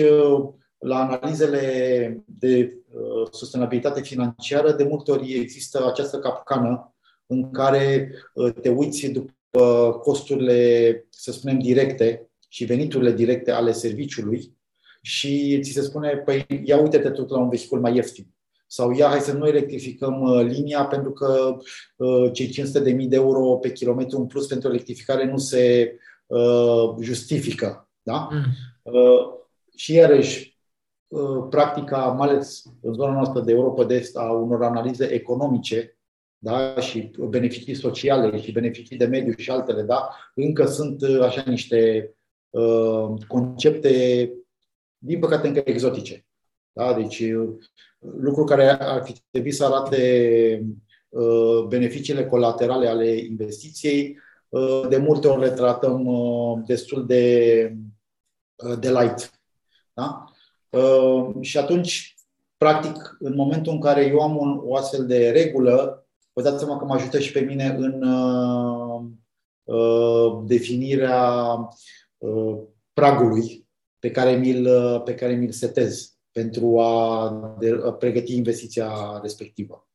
la analizele de uh, sustenabilitate financiară, de multe ori există această capcană în care uh, te uiți după costurile, să spunem, directe și veniturile directe ale serviciului și ți se spune, păi ia uite-te tot la un vehicul mai ieftin. Sau ia, hai să nu electrificăm uh, linia pentru că cei 500.000 de euro pe kilometru în plus pentru electrificare nu se uh, justifică. Da? Mm. Uh, și iarăși, Uh, practica, mai ales în zona noastră de Europa de Est, a unor analize economice da? și beneficii sociale și beneficii de mediu și altele, da? încă sunt uh, așa niște uh, concepte, din păcate, încă exotice. Da? Deci, uh, lucru care ar fi trebuit să arate uh, beneficiile colaterale ale investiției, uh, de multe ori le tratăm destul de, de light. Da? Uh, și atunci, practic, în momentul în care eu am un, o astfel de regulă, vă dați seama că mă ajută și pe mine în uh, uh, definirea uh, pragului pe care mi-l, uh, pe care mi-l setez pentru a, de, a pregăti investiția respectivă.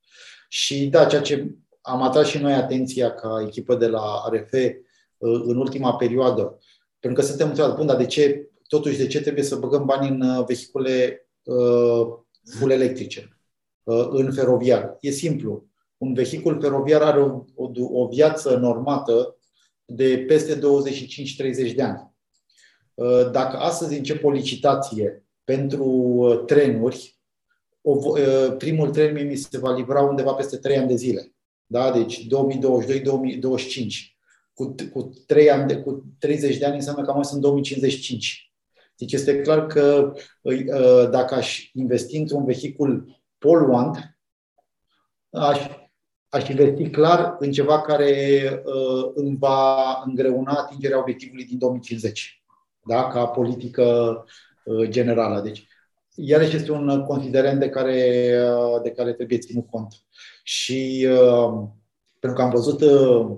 Și da, ceea ce am atras și noi atenția ca echipă de la RF uh, în ultima perioadă, pentru că suntem întrebați, bun, dar de ce totuși de ce trebuie să băgăm bani în uh, vehicule uh, full electrice? în feroviar. E simplu. Un vehicul feroviar are o, o, o viață normată de peste 25-30 de ani. Dacă astăzi încep o licitație pentru trenuri, primul tren mi se va livra undeva peste 3 ani de zile. Da? Deci 2022-2025 cu, cu, 3 ani de, cu 30 de ani înseamnă că mai sunt 2055. Deci este clar că ă, dacă aș investi într-un vehicul poluant, aș, aș investi clar în ceva care uh, îmi va îngreuna atingerea obiectivului din 2050, da? ca politică uh, generală. Deci, iarăși este un considerent de care, uh, de care trebuie ținut cont. Și uh, pentru că am văzut uh,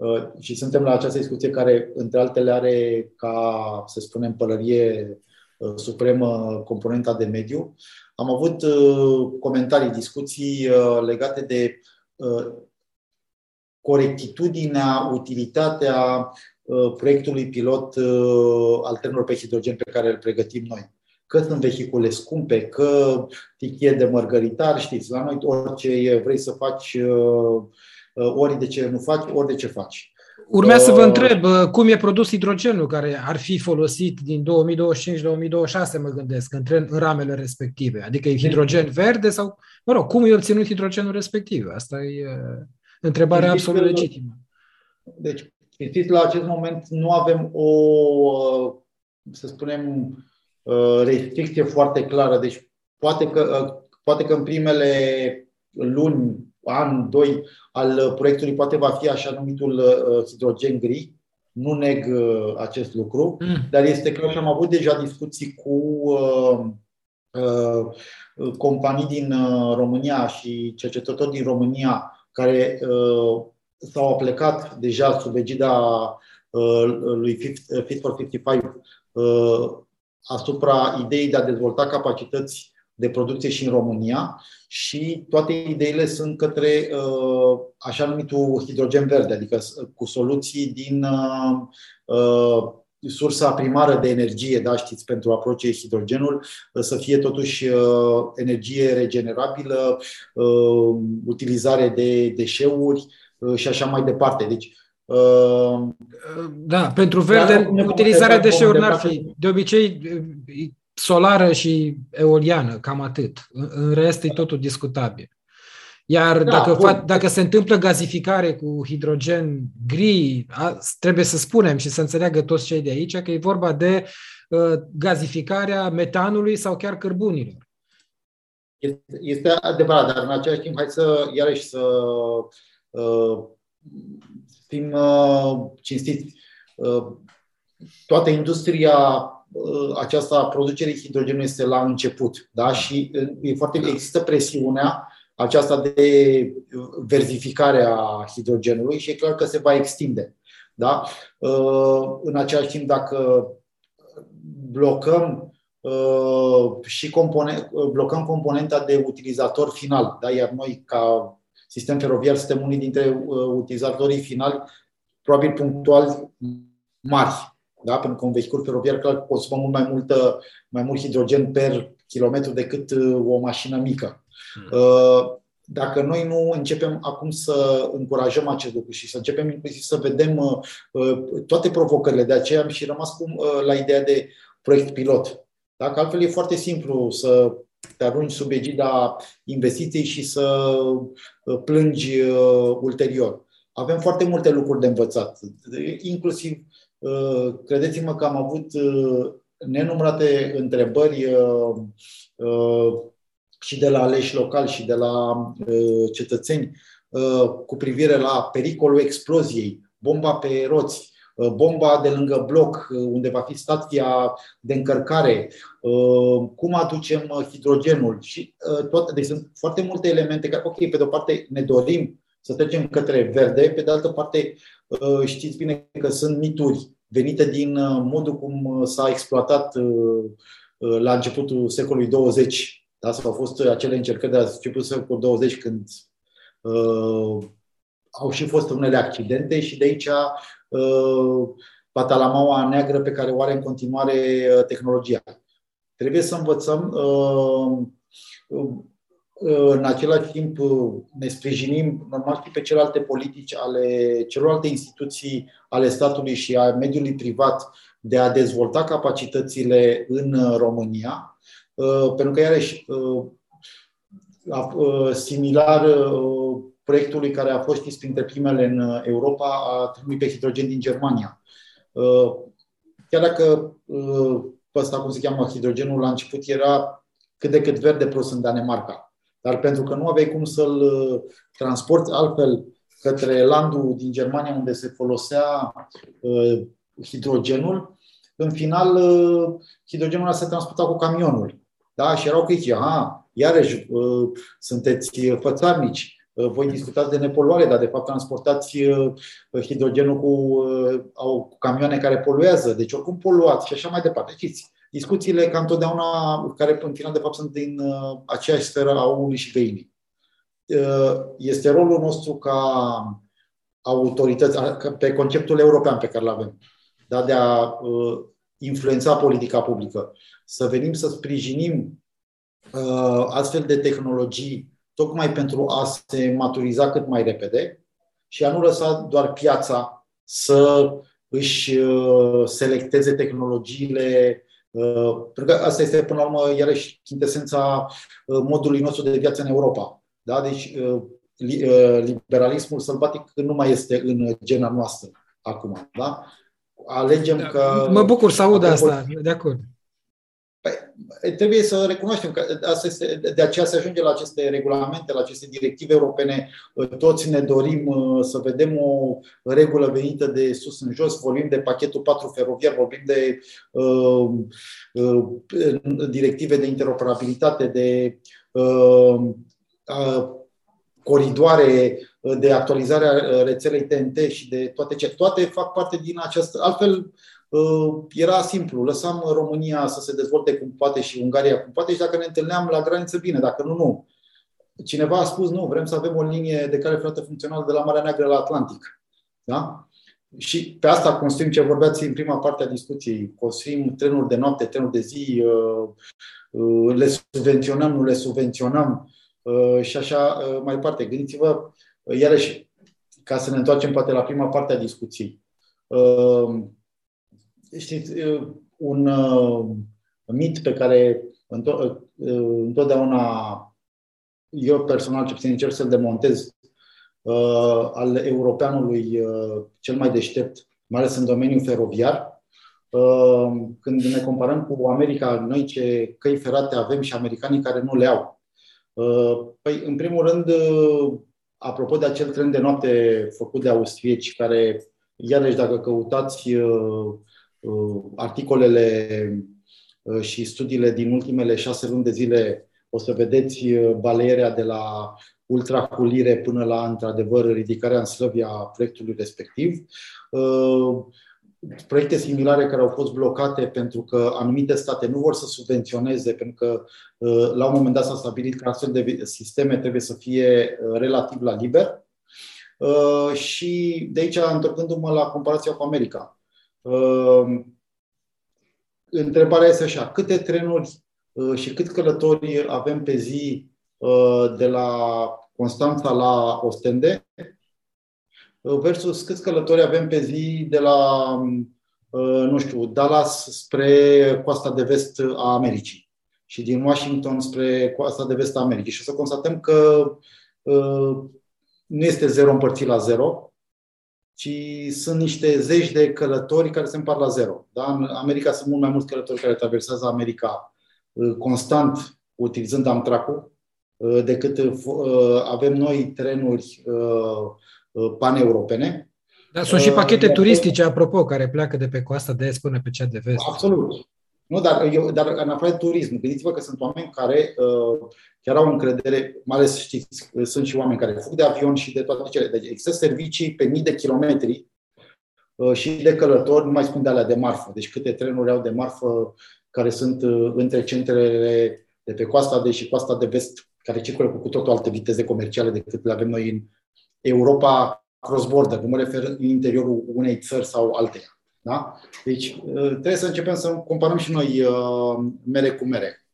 Uh, și suntem la această discuție care, între altele, are ca, să spunem, pălărie uh, supremă componenta de mediu. Am avut uh, comentarii, discuții legate de corectitudinea, utilitatea proiectului pilot al trenurilor pe hidrogen pe care îl pregătim noi. Că sunt vehicule scumpe, că tichie de mărgăritar, știți, la noi orice vrei să faci Uh, ori de ce nu faci, ori de ce faci. Urmează să vă uh, întreb uh, cum e produs hidrogenul care ar fi folosit din 2025-2026, mă gândesc, în, tren, în ramele respective. Adică e hidrogen verde sau, mă rog, cum e obținut hidrogenul respectiv? Asta e întrebarea absolut legitimă. Deci, știți, la acest moment nu avem o, să spunem, restricție foarte clară. Deci, poate că, poate că în primele luni an, doi al proiectului poate va fi așa numitul uh, hidrogen gri. Nu neg uh, acest lucru, mm. dar este clar că am avut deja discuții cu uh, uh, companii din uh, România și cercetători din România care uh, s-au plecat deja sub egida uh, lui Fit, Fit for 55 uh, asupra ideii de a dezvolta capacități de producție și în România și toate ideile sunt către uh, așa numitul hidrogen verde, adică cu soluții din uh, uh, sursa primară de energie, da, știți, pentru a produce hidrogenul, să fie totuși energie regenerabilă, utilizare de deșeuri și așa mai departe. Deci, da, pentru verde, utilizarea deșeurilor n-ar fi. De obicei, solară și eoliană, cam atât. În rest e totul discutabil. Iar da, dacă, fa- dacă se întâmplă gazificare cu hidrogen gri, a, trebuie să spunem și să înțeleagă toți cei de aici că e vorba de uh, gazificarea metanului sau chiar cărbunilor. Este, este adevărat, dar în același timp hai să iarăși să uh, fim uh, cinstiți. Uh, toată industria Uh, aceasta producerii hidrogenului este la început. Da? Și uh, e foarte, există presiunea aceasta de verzificare a hidrogenului și e clar că se va extinde. Da? Uh, în același timp, dacă blocăm și compone, blocăm componenta de utilizator final, da? iar noi, ca sistem feroviar, suntem unii dintre utilizatorii finali, probabil punctual mari da? Pentru că un vehicul feroviar clar consumă mult mai, multă, mai mult hidrogen per kilometru decât uh, o mașină mică. Hmm. Uh, dacă noi nu începem acum să încurajăm acest lucru și să începem inclusiv să vedem uh, toate provocările, de aceea am și rămas cu, la ideea de proiect pilot. Dacă altfel e foarte simplu să te arunci sub egida investiției și să plângi ulterior. Avem foarte multe lucruri de învățat, inclusiv Uh, credeți-mă că am avut uh, nenumărate întrebări uh, și de la aleși locali și de la cetățeni cu privire la pericolul exploziei, bomba pe roți, bomba de lângă bloc, unde va fi stația de încărcare, cum aducem hidrogenul și toate. Deci sunt foarte multe elemente care, ok, pe de o parte ne dorim să trecem către verde, pe de altă parte Uh, știți bine că sunt mituri venite din uh, modul cum uh, s-a exploatat la începutul secolului 20. Da? Sau au fost acele încercări de la începutul secolului 20 când uh, au și fost unele accidente și de aici uh, patalamaua neagră pe care o are în continuare tehnologia. Trebuie să învățăm uh, în același timp ne sprijinim normal și pe celelalte politici ale celorlalte instituții ale statului și a mediului privat de a dezvolta capacitățile în România, pentru că iarăși similar proiectului care a fost știți printre primele în Europa a trenului pe hidrogen din Germania. Chiar dacă ăsta, cum se cheamă, hidrogenul la început era cât de cât verde prost în Danemarca. Dar pentru că nu aveai cum să-l uh, transporti altfel către landul din Germania unde se folosea uh, hidrogenul, în final uh, hidrogenul se transporta cu camionul. Da? Și erau critici, aha, iarăși sunteți fățarnici, voi discutați de nepoluare, dar de fapt transportați hidrogenul cu, cu camioane care poluează, deci oricum poluați și așa mai departe. Știți, discuțiile ca întotdeauna, care în final de fapt sunt din uh, aceeași sferă a omului și găinii. Uh, este rolul nostru ca autorități, pe conceptul european pe care îl avem, da, de a uh, influența politica publică, să venim să sprijinim astfel de tehnologii tocmai pentru a se maturiza cât mai repede și a nu lăsa doar piața să își selecteze tehnologiile Uh, pentru că asta este, până la urmă, iarăși, chintesența uh, modului nostru de viață în Europa. Da? Deci, uh, liberalismul sălbatic nu mai este în gena noastră acum. Da? Alegem da, că. Mă bucur să aud asta, de acord. Păi, trebuie să recunoaștem că asta este, de aceea se ajunge la aceste regulamente, la aceste directive europene. Toți ne dorim uh, să vedem o regulă venită de sus în jos. Vorbim de pachetul 4 feroviar, vorbim de uh, uh, directive de interoperabilitate, de uh, uh, coridoare de actualizare a rețelei TNT și de toate ce. Toate fac parte din această. Altfel, Uh, era simplu. Lăsam România să se dezvolte cum poate și Ungaria cum poate și dacă ne întâlneam la graniță, bine, dacă nu, nu. Cineva a spus, nu, vrem să avem o linie de care ferată funcțională de la Marea Neagră la Atlantic. Da? Și pe asta construim ce vorbeați în prima parte a discuției. Construim trenuri de noapte, trenuri de zi, uh, uh, le subvenționăm, nu le subvenționăm și așa mai departe. Gândiți-vă, iarăși, ca să ne întoarcem poate la prima parte a discuției știți, un uh, mit pe care uh, întotdeauna eu personal ce puțin încerc să-l demontez uh, al europeanului cel mai deștept, mai ales în domeniul feroviar. Când ne comparăm cu America, noi ce căi ferate avem și americanii care nu le au. Păi, în primul rând, apropo de acel tren de noapte făcut de austrieci, care, iarăși, dacă căutați Uh, articolele uh, și studiile din ultimele șase luni de zile o să vedeți uh, baleierea de la ultraculire până la, într-adevăr, ridicarea în slăvia proiectului respectiv. Proiecte similare care au fost blocate pentru că anumite state nu vor să subvenționeze, pentru că la un moment dat s-a stabilit că astfel de sisteme trebuie să fie relativ la liber. Și de aici, întorcându-mă la comparația cu America, Ehm, întrebarea este așa, câte trenuri uh, și cât călători avem pe zi uh, de la Constanța la Ostende uh, versus câți călători avem pe zi de la, nu știu, Dallas spre coasta de vest a Americii și din Washington spre coasta de vest a Americii. Și o să constatăm că nu este zero împărțit la zero, ci sunt niște zeci de călători care se împart la zero. Da? În America sunt mult mai mulți călători care traversează America uh, constant utilizând Amtrak-ul uh, decât uh, avem noi trenuri paneuropene. Dar sunt și pachete turistice, apropo, care pleacă de pe coasta de est până pe cea de vest. Absolut. Nu, dar, eu, dar în afară de turism, gândiți-vă că sunt oameni care uh, chiar au încredere, mai ales știți, sunt și oameni care fug de avion și de toate cele. Deci există servicii pe mii de kilometri uh, și de călători, nu mai spun de alea de marfă. Deci câte trenuri au de marfă care sunt uh, între centrele de pe coasta de și coasta de vest, care circulă cu totul alte viteze comerciale decât le avem noi în Europa cross-border, nu mă refer în interiorul unei țări sau alteia. Da? Deci uh, trebuie să începem să comparăm și noi uh, mere cu mere.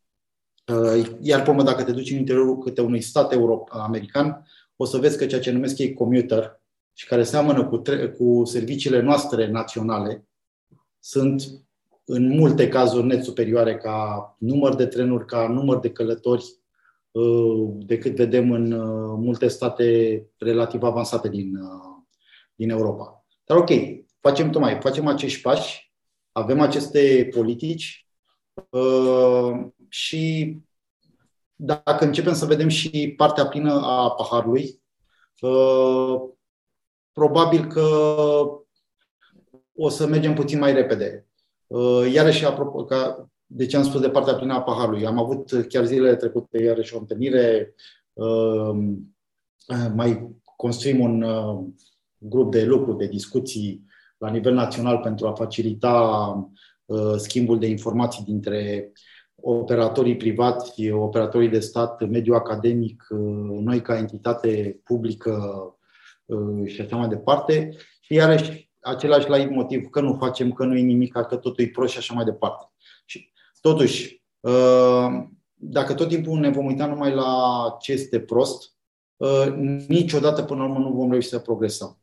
Iar pe dacă te duci în interiorul câte unui stat european, american, o să vezi că ceea ce numesc ei commuter și care seamănă cu, tre- cu serviciile noastre naționale sunt în multe cazuri net superioare ca număr de trenuri, ca număr de călători uh, decât vedem în uh, multe state relativ avansate din, uh, din Europa. Dar ok, facem tocmai, facem acești pași, avem aceste politici și dacă începem să vedem și partea plină a paharului, probabil că o să mergem puțin mai repede. Uh, iarăși, apropo, ca, de ce am spus de partea plină a paharului, am avut chiar zilele trecute iarăși o întâlnire, uh, mai construim un uh, grup de lucru, de discuții la nivel național pentru a facilita schimbul de informații dintre operatorii privați, operatorii de stat, mediul academic, noi ca entitate publică și așa mai departe. Și iarăși același la motiv că nu facem, că nu e nimic, că totul e prost și așa mai departe. Și totuși, uh, dacă tot timpul ne vom uita numai la ce este prost, uh, niciodată până la urmă nu vom reuși să progresăm.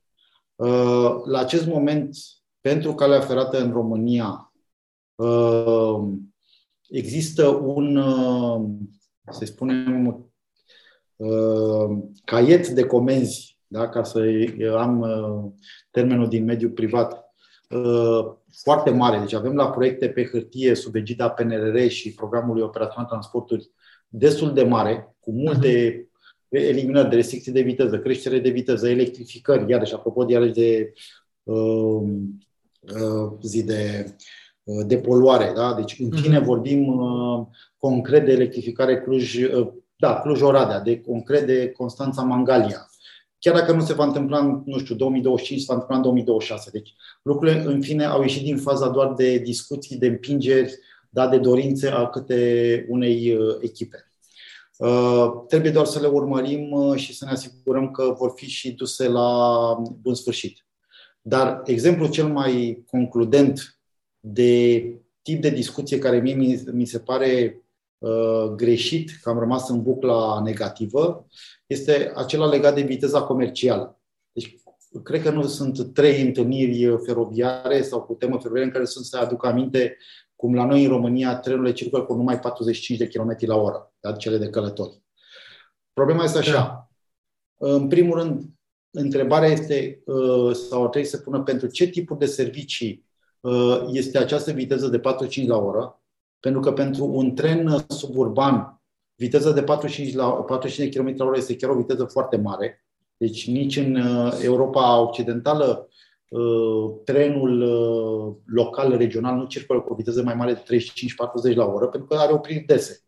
Uh, la acest moment, pentru calea ferată în România, există un, să spunem, caiet de comenzi da? ca să am uh, termenul din mediul privat, uh, foarte mare. Deci avem la proiecte pe hârtie sub egida PNRR și programului operațional transporturi destul de mare, cu multe uh-huh. Eliminări de restricții de viteză, creștere de viteză, electrificări, iarăși, apropo de, iarăși de uh, uh, zi de uh, de poluare. Da? Deci, în fine, uh-huh. vorbim uh, concret de electrificare Cluj, uh, da, Cluj-Oradea, de concret de Constanța-Mangalia, chiar dacă nu se va întâmpla în, nu știu, 2025, se va întâmpla în 2026. Deci lucrurile, în fine, au ieșit din faza doar de discuții, de împingeri, da, de dorințe a câte unei uh, echipe. Uh, trebuie doar să le urmărim uh, și să ne asigurăm că vor fi și duse la bun sfârșit. Dar exemplul cel mai concludent de tip de discuție care mie mi, mi se pare uh, greșit, că am rămas în bucla negativă, este acela legat de viteza comercială. Deci, cred că nu sunt trei întâlniri feroviare sau cu temă feroviară în care sunt să aduc aminte cum la noi în România trenurile circulă cu numai 45 de km la oră, da? cele de călători. Problema este așa. Da. În primul rând, întrebarea este, uh, sau ar trebui să pună pentru ce tipuri de servicii uh, este această viteză de 45 la oră, pentru că pentru un tren suburban Viteza de 45, la, 45 km la oră este chiar o viteză foarte mare. Deci nici în uh, Europa Occidentală uh, trenul uh, local, regional, nu circulă cu o viteză mai mare de 35-40 la oră, pentru că are opriri dese.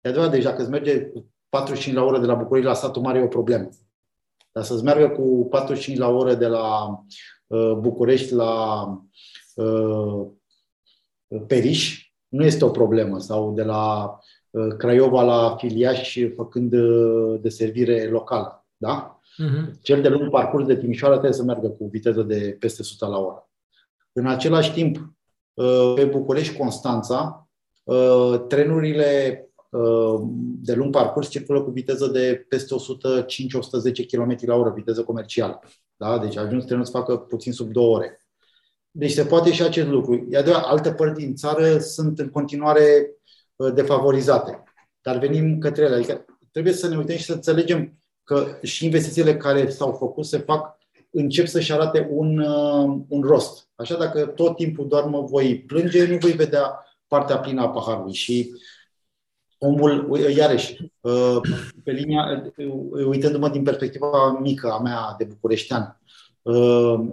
E adevărat, deci dacă îți merge 45 la oră de la București la satul mare e o problemă. Dar să-ți meargă cu 45 la oră de la București la Periș nu este o problemă. Sau de la Uh, Craiova la Filiaș făcând uh, de servire locală. Da? Uh-huh. Cel de lung parcurs de Timișoara trebuie să meargă cu viteză de peste 100 la oră. În același timp, uh, pe București-Constanța, trenurile de lung parcurs circulă cu viteză de peste 105-110 km la oră, viteză comercială. Da? Deci ajuns trenul să facă puțin sub două ore. Deci se poate și acest lucru. Iar de alte părți din țară sunt în continuare Uh, defavorizate. Dar venim către ele. Adică trebuie să ne uităm și să înțelegem că și investițiile care s-au făcut se fac, încep să-și arate un, uh, un rost. Așa dacă tot timpul doar mă voi plânge, nu voi vedea partea plină a paharului. Și omul, iarăși, uh, pe linia, uitându-mă din perspectiva mică a mea de bucureștean,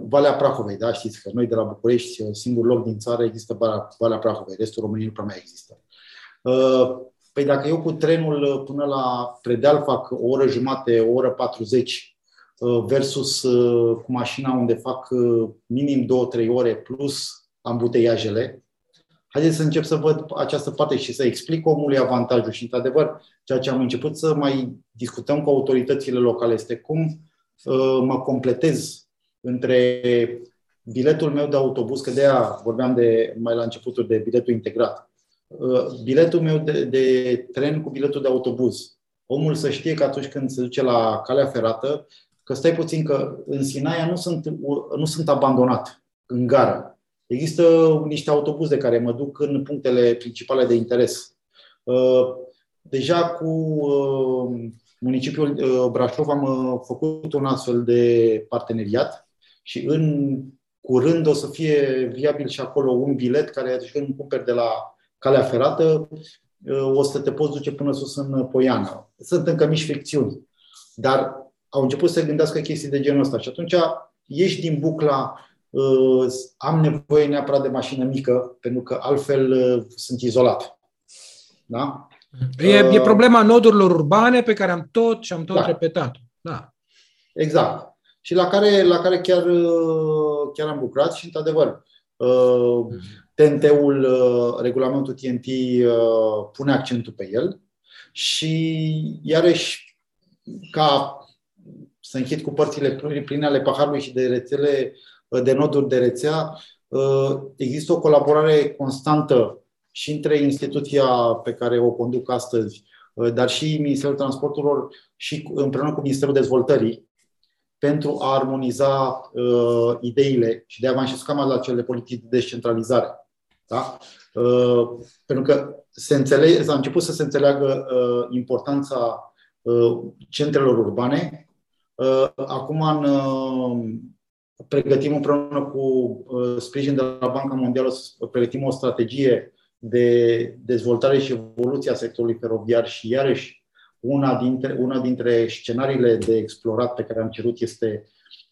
Valea Prahovei, da, știți că noi de la București, singur loc din țară există Valea Prahovei, restul României nu prea mai există. Uh, păi dacă eu cu trenul uh, până la Predeal fac o oră jumate, o oră 40 uh, versus cu mașina unde fac minim 2-3 ore plus ambuteiajele, haideți să încep să văd această parte și să explic omului avantajul. Și, într-adevăr, ceea ce am început să mai discutăm cu autoritățile locale este cum mă completez între biletul meu de autobuz, că de aia vorbeam de mai la începutul de biletul integrat, biletul meu de, de tren cu biletul de autobuz. Omul să știe că atunci când se duce la calea ferată, că stai puțin că în Sinaia nu sunt, nu sunt abandonat în gară. Există niște autobuze care mă duc în punctele principale de interes. Deja cu municipiul Brașov am făcut un astfel de parteneriat și în curând o să fie viabil și acolo un bilet care atunci când cumperi de la calea ferată, o să te poți duce până sus în Poiana. Sunt încă mici fricțiuni, dar au început să gândească chestii de genul ăsta și atunci ieși din bucla uh, am nevoie neapărat de mașină mică, pentru că altfel uh, sunt izolat. Da? E, e uh, problema nodurilor urbane pe care am tot și am tot da. repetat. Da. Exact. Și la care, la care chiar, chiar am lucrat și, într-adevăr, TNT-ul, uh, regulamentul TNT uh, pune accentul pe el și iarăși ca să închid cu părțile pline ale paharului și de rețele uh, de noduri de rețea, există o colaborare constantă și între instituția pe care o conduc astăzi, dar și Ministerul Transporturilor și împreună cu Ministerul Dezvoltării, pentru a armoniza uh, ideile și de a avansa cam la cele politici de descentralizare. Da? Uh, pentru că se înțelege, s-a început să se înțeleagă uh, importanța uh, centrelor urbane. Uh, acum în, uh, pregătim împreună cu uh, sprijin de la Banca Mondială să pregătim o strategie de dezvoltare și evoluție a sectorului feroviar și iarăși una dintre, una dintre scenariile de explorat pe care am cerut este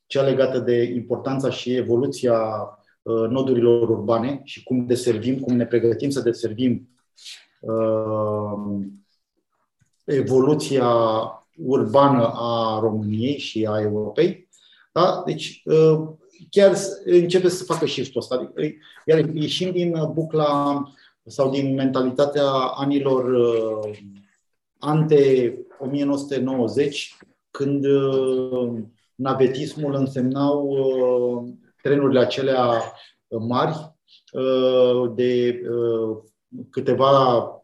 cea legată de importanța și evoluția Uh, nodurilor urbane și cum deservim, cum ne pregătim să deservim uh, evoluția urbană a României și a Europei. Da? Deci, uh, chiar începe să facă shift-ul ăsta. Adică, iar ieșim din bucla sau din mentalitatea anilor ante 1990, când navetismul însemnau trenurile acelea uh, mari uh, de uh, câteva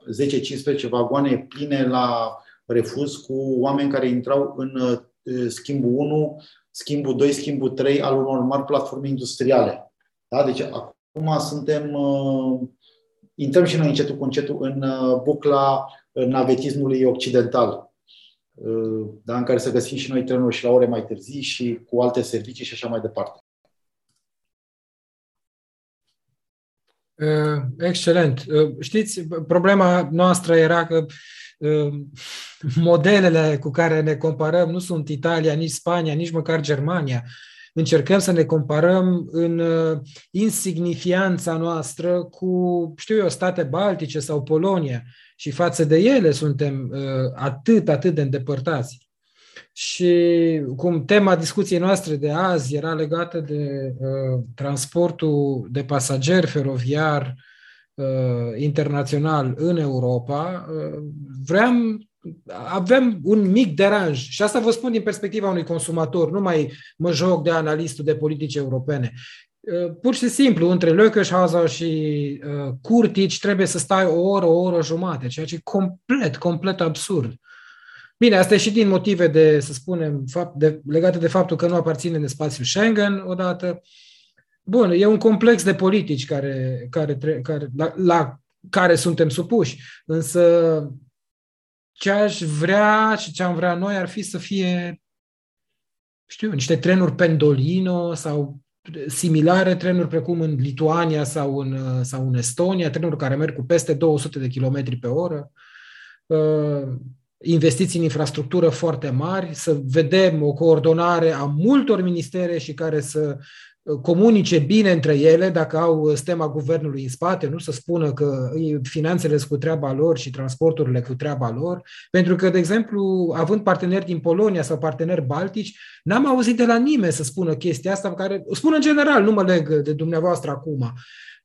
10-15 vagoane pline la refuz cu oameni care intrau în schimbul 1, schimbul 2, schimbul 3 al unor mari platforme industriale. Da? Deci acum suntem, intrăm și noi încetul cu încetul în bucla navetismului occidental, da? în care să găsim și noi trenuri și la ore mai târzii și cu alte servicii și așa mai departe. Excelent. Uh, știți, problema noastră era că uh, modelele cu care ne comparăm nu sunt Italia, nici Spania, nici măcar Germania. Încercăm să ne comparăm în insignifianța noastră cu, știu eu, state baltice sau Polonia și față de ele suntem atât, atât de îndepărtați. Și cum tema discuției noastre de azi era legată de uh, transportul de pasageri feroviar uh, internațional în Europa, uh, vreau avem un mic deranj și asta vă spun din perspectiva unui consumator, nu mai mă joc de analistul de politici europene. Uh, pur și simplu, între Lökeschhauser și uh, Curtici trebuie să stai o oră, o oră jumate, ceea ce e complet, complet absurd. Bine, asta e și din motive de, să spunem, fapt, de, legate de faptul că nu aparține în spațiul Schengen odată. Bun, e un complex de politici care, care, care, la, la care suntem supuși. Însă ce aș vrea și ce am vrea noi ar fi să fie, știu, niște trenuri pendolino sau similare trenuri precum în Lituania sau în, sau în Estonia, trenuri care merg cu peste 200 de km pe oră. Uh, investiții în infrastructură foarte mari, să vedem o coordonare a multor ministere și care să uh, comunice bine între ele dacă au stema guvernului în spate, nu să spună că finanțele sunt cu treaba lor și transporturile cu treaba lor, pentru că, de exemplu, având parteneri din Polonia sau parteneri baltici, n-am auzit de la nimeni să spună chestia asta, care spun în general, nu mă leg de dumneavoastră acum,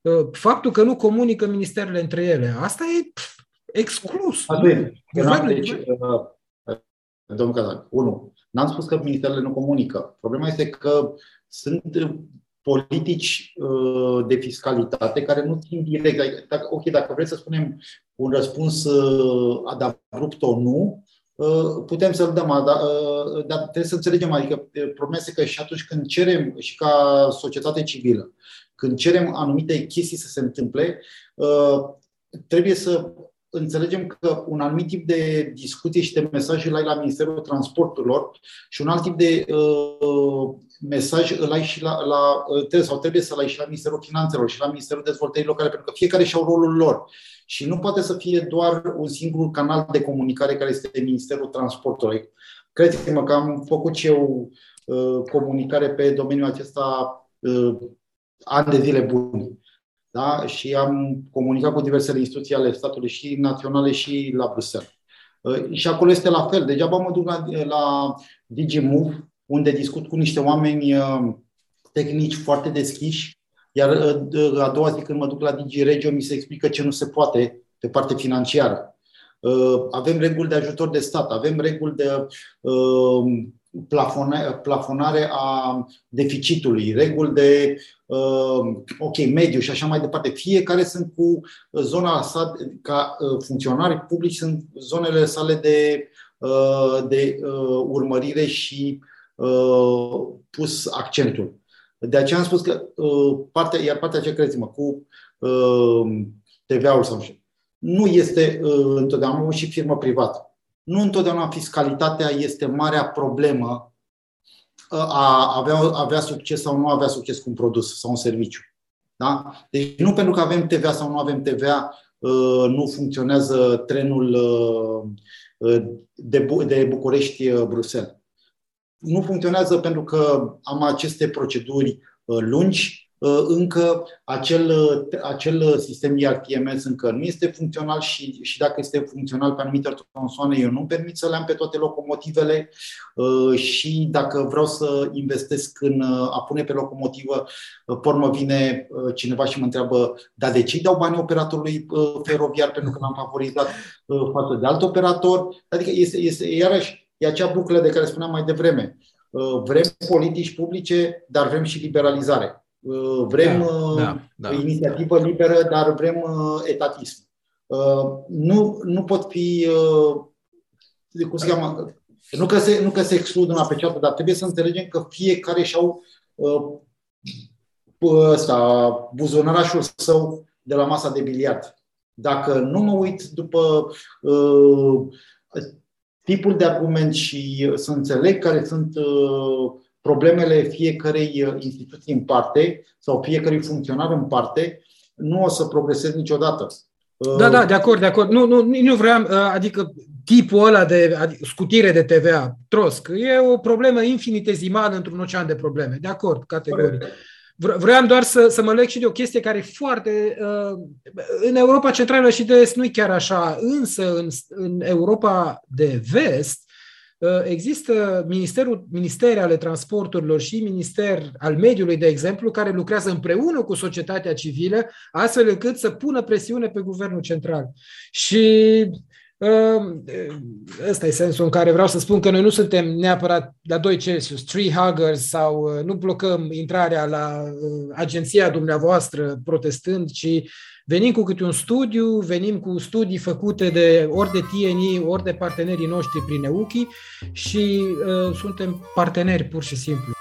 uh, faptul că nu comunică ministerele între ele, asta e pf, exclus. Deci, uh, domnul Cazan, unu, n-am spus că ministerele nu comunică. Problema este că sunt politici uh, de fiscalitate care nu țin direct. Dacă, ok, dacă vreți să spunem un răspuns uh, de abrupt o nu, uh, putem să-l dăm, dar, dar trebuie să înțelegem, adică problema este că și atunci când cerem, și ca societate civilă, când cerem anumite chestii să se întâmple, trebuie să înțelegem că un anumit tip de discuție și de mesaje îl ai la Ministerul Transporturilor și un alt tip de uh, mesaj îl ai și la, la trebuie, sau trebuie să-l ai și la Ministerul Finanțelor și la Ministerul Dezvoltării Locale, pentru că fiecare și-au rolul lor. Și nu poate să fie doar un singur canal de comunicare care este Ministerul Transporturilor. Credeți-mă că am făcut și eu uh, comunicare pe domeniul acesta uh, ani de zile bune da? și am comunicat cu diversele instituții ale statului și naționale și la Bruxelles. Uh, și acolo este la fel. Degeaba mă duc la, la DigiMove, unde discut cu niște oameni uh, tehnici foarte deschiși, iar uh, a doua zi când mă duc la DigiRegio mi se explică ce nu se poate pe parte financiară. Avem reguli de ajutor de stat, avem reguli de plafonare a deficitului, reguli de uh, ok, mediu și așa mai departe. Fiecare sunt cu zona sa, ca uh, funcționari publici, sunt zonele sale de, uh, de urmărire și pus accentul. De aceea am spus că partea, iar partea ce credeți-mă, cu TVA-ul sau așa, nu este întotdeauna și firmă privată nu întotdeauna fiscalitatea este marea problemă uh, a avea, avea succes sau nu avea succes cu un produs sau un serviciu. Da? Deci nu pentru că avem TVA sau nu avem TVA, uh, nu funcționează trenul uh, de București-Bruxelles. Nu funcționează pentru că am aceste proceduri lungi Uh, încă acel, uh, acel sistem IRTMS încă nu este funcțional și, și dacă este funcțional pe anumite tronsoane, eu nu permit să le am pe toate locomotivele uh, și dacă vreau să investesc în a pune pe locomotivă, pormă vine cineva și mă întreabă, dar de ce dau banii operatorului feroviar pentru că l-am favorizat față de alt operator? Adică este, este iarăși, e acea buclă de care spuneam mai devreme. Vrem politici publice, dar vrem și liberalizare Uh, vrem da, uh, da, da, inițiativă da. liberă, dar vrem uh, etatism. Nu, nu pot fi. Cum se cheamă? Nu că se, nu că se exclud una pe cealaltă, dar trebuie să înțelegem că fiecare și-au ăsta, buzunarașul său de la masa de biliard. Dacă nu mă uit după uh, tipul de argument și să înțeleg care sunt uh, problemele fiecarei uh, instituții în parte sau fiecărui funcționar în parte, nu o să progresez niciodată. Uh, da, da, de acord, de acord. Nu, nu, nu vreau, uh, adică tipul ăla de adică scutire de TVA, trosc, e o problemă infinitezimală într-un ocean de probleme. De acord, categoric. Vreau doar să, să mă leg și de o chestie care e foarte. Uh, în Europa Centrală și de Est nu e chiar așa, însă în, în Europa de Vest, Uh, există ministerul, ministere ale transporturilor și minister al mediului, de exemplu, care lucrează împreună cu societatea civilă, astfel încât să pună presiune pe guvernul central. Și uh, Ăsta e sensul în care vreau să spun că noi nu suntem neapărat la 2 Celsius, tree huggers sau uh, nu blocăm intrarea la agenția dumneavoastră protestând, ci Venim cu câte un studiu, venim cu studii făcute de ori de TNI, ori de partenerii noștri prin EUCHI și uh, suntem parteneri pur și simplu.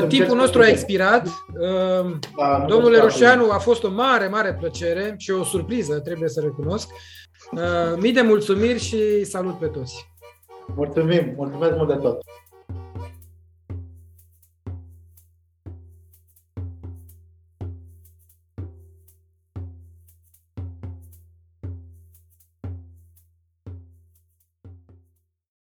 Uh, timpul nostru a expirat. Uh, da, Domnule Roșeanu, a fost o mare, mare plăcere și o surpriză, trebuie să recunosc. Uh, mii de mulțumiri și salut pe toți! Mulțumim, mulțumesc mult de tot!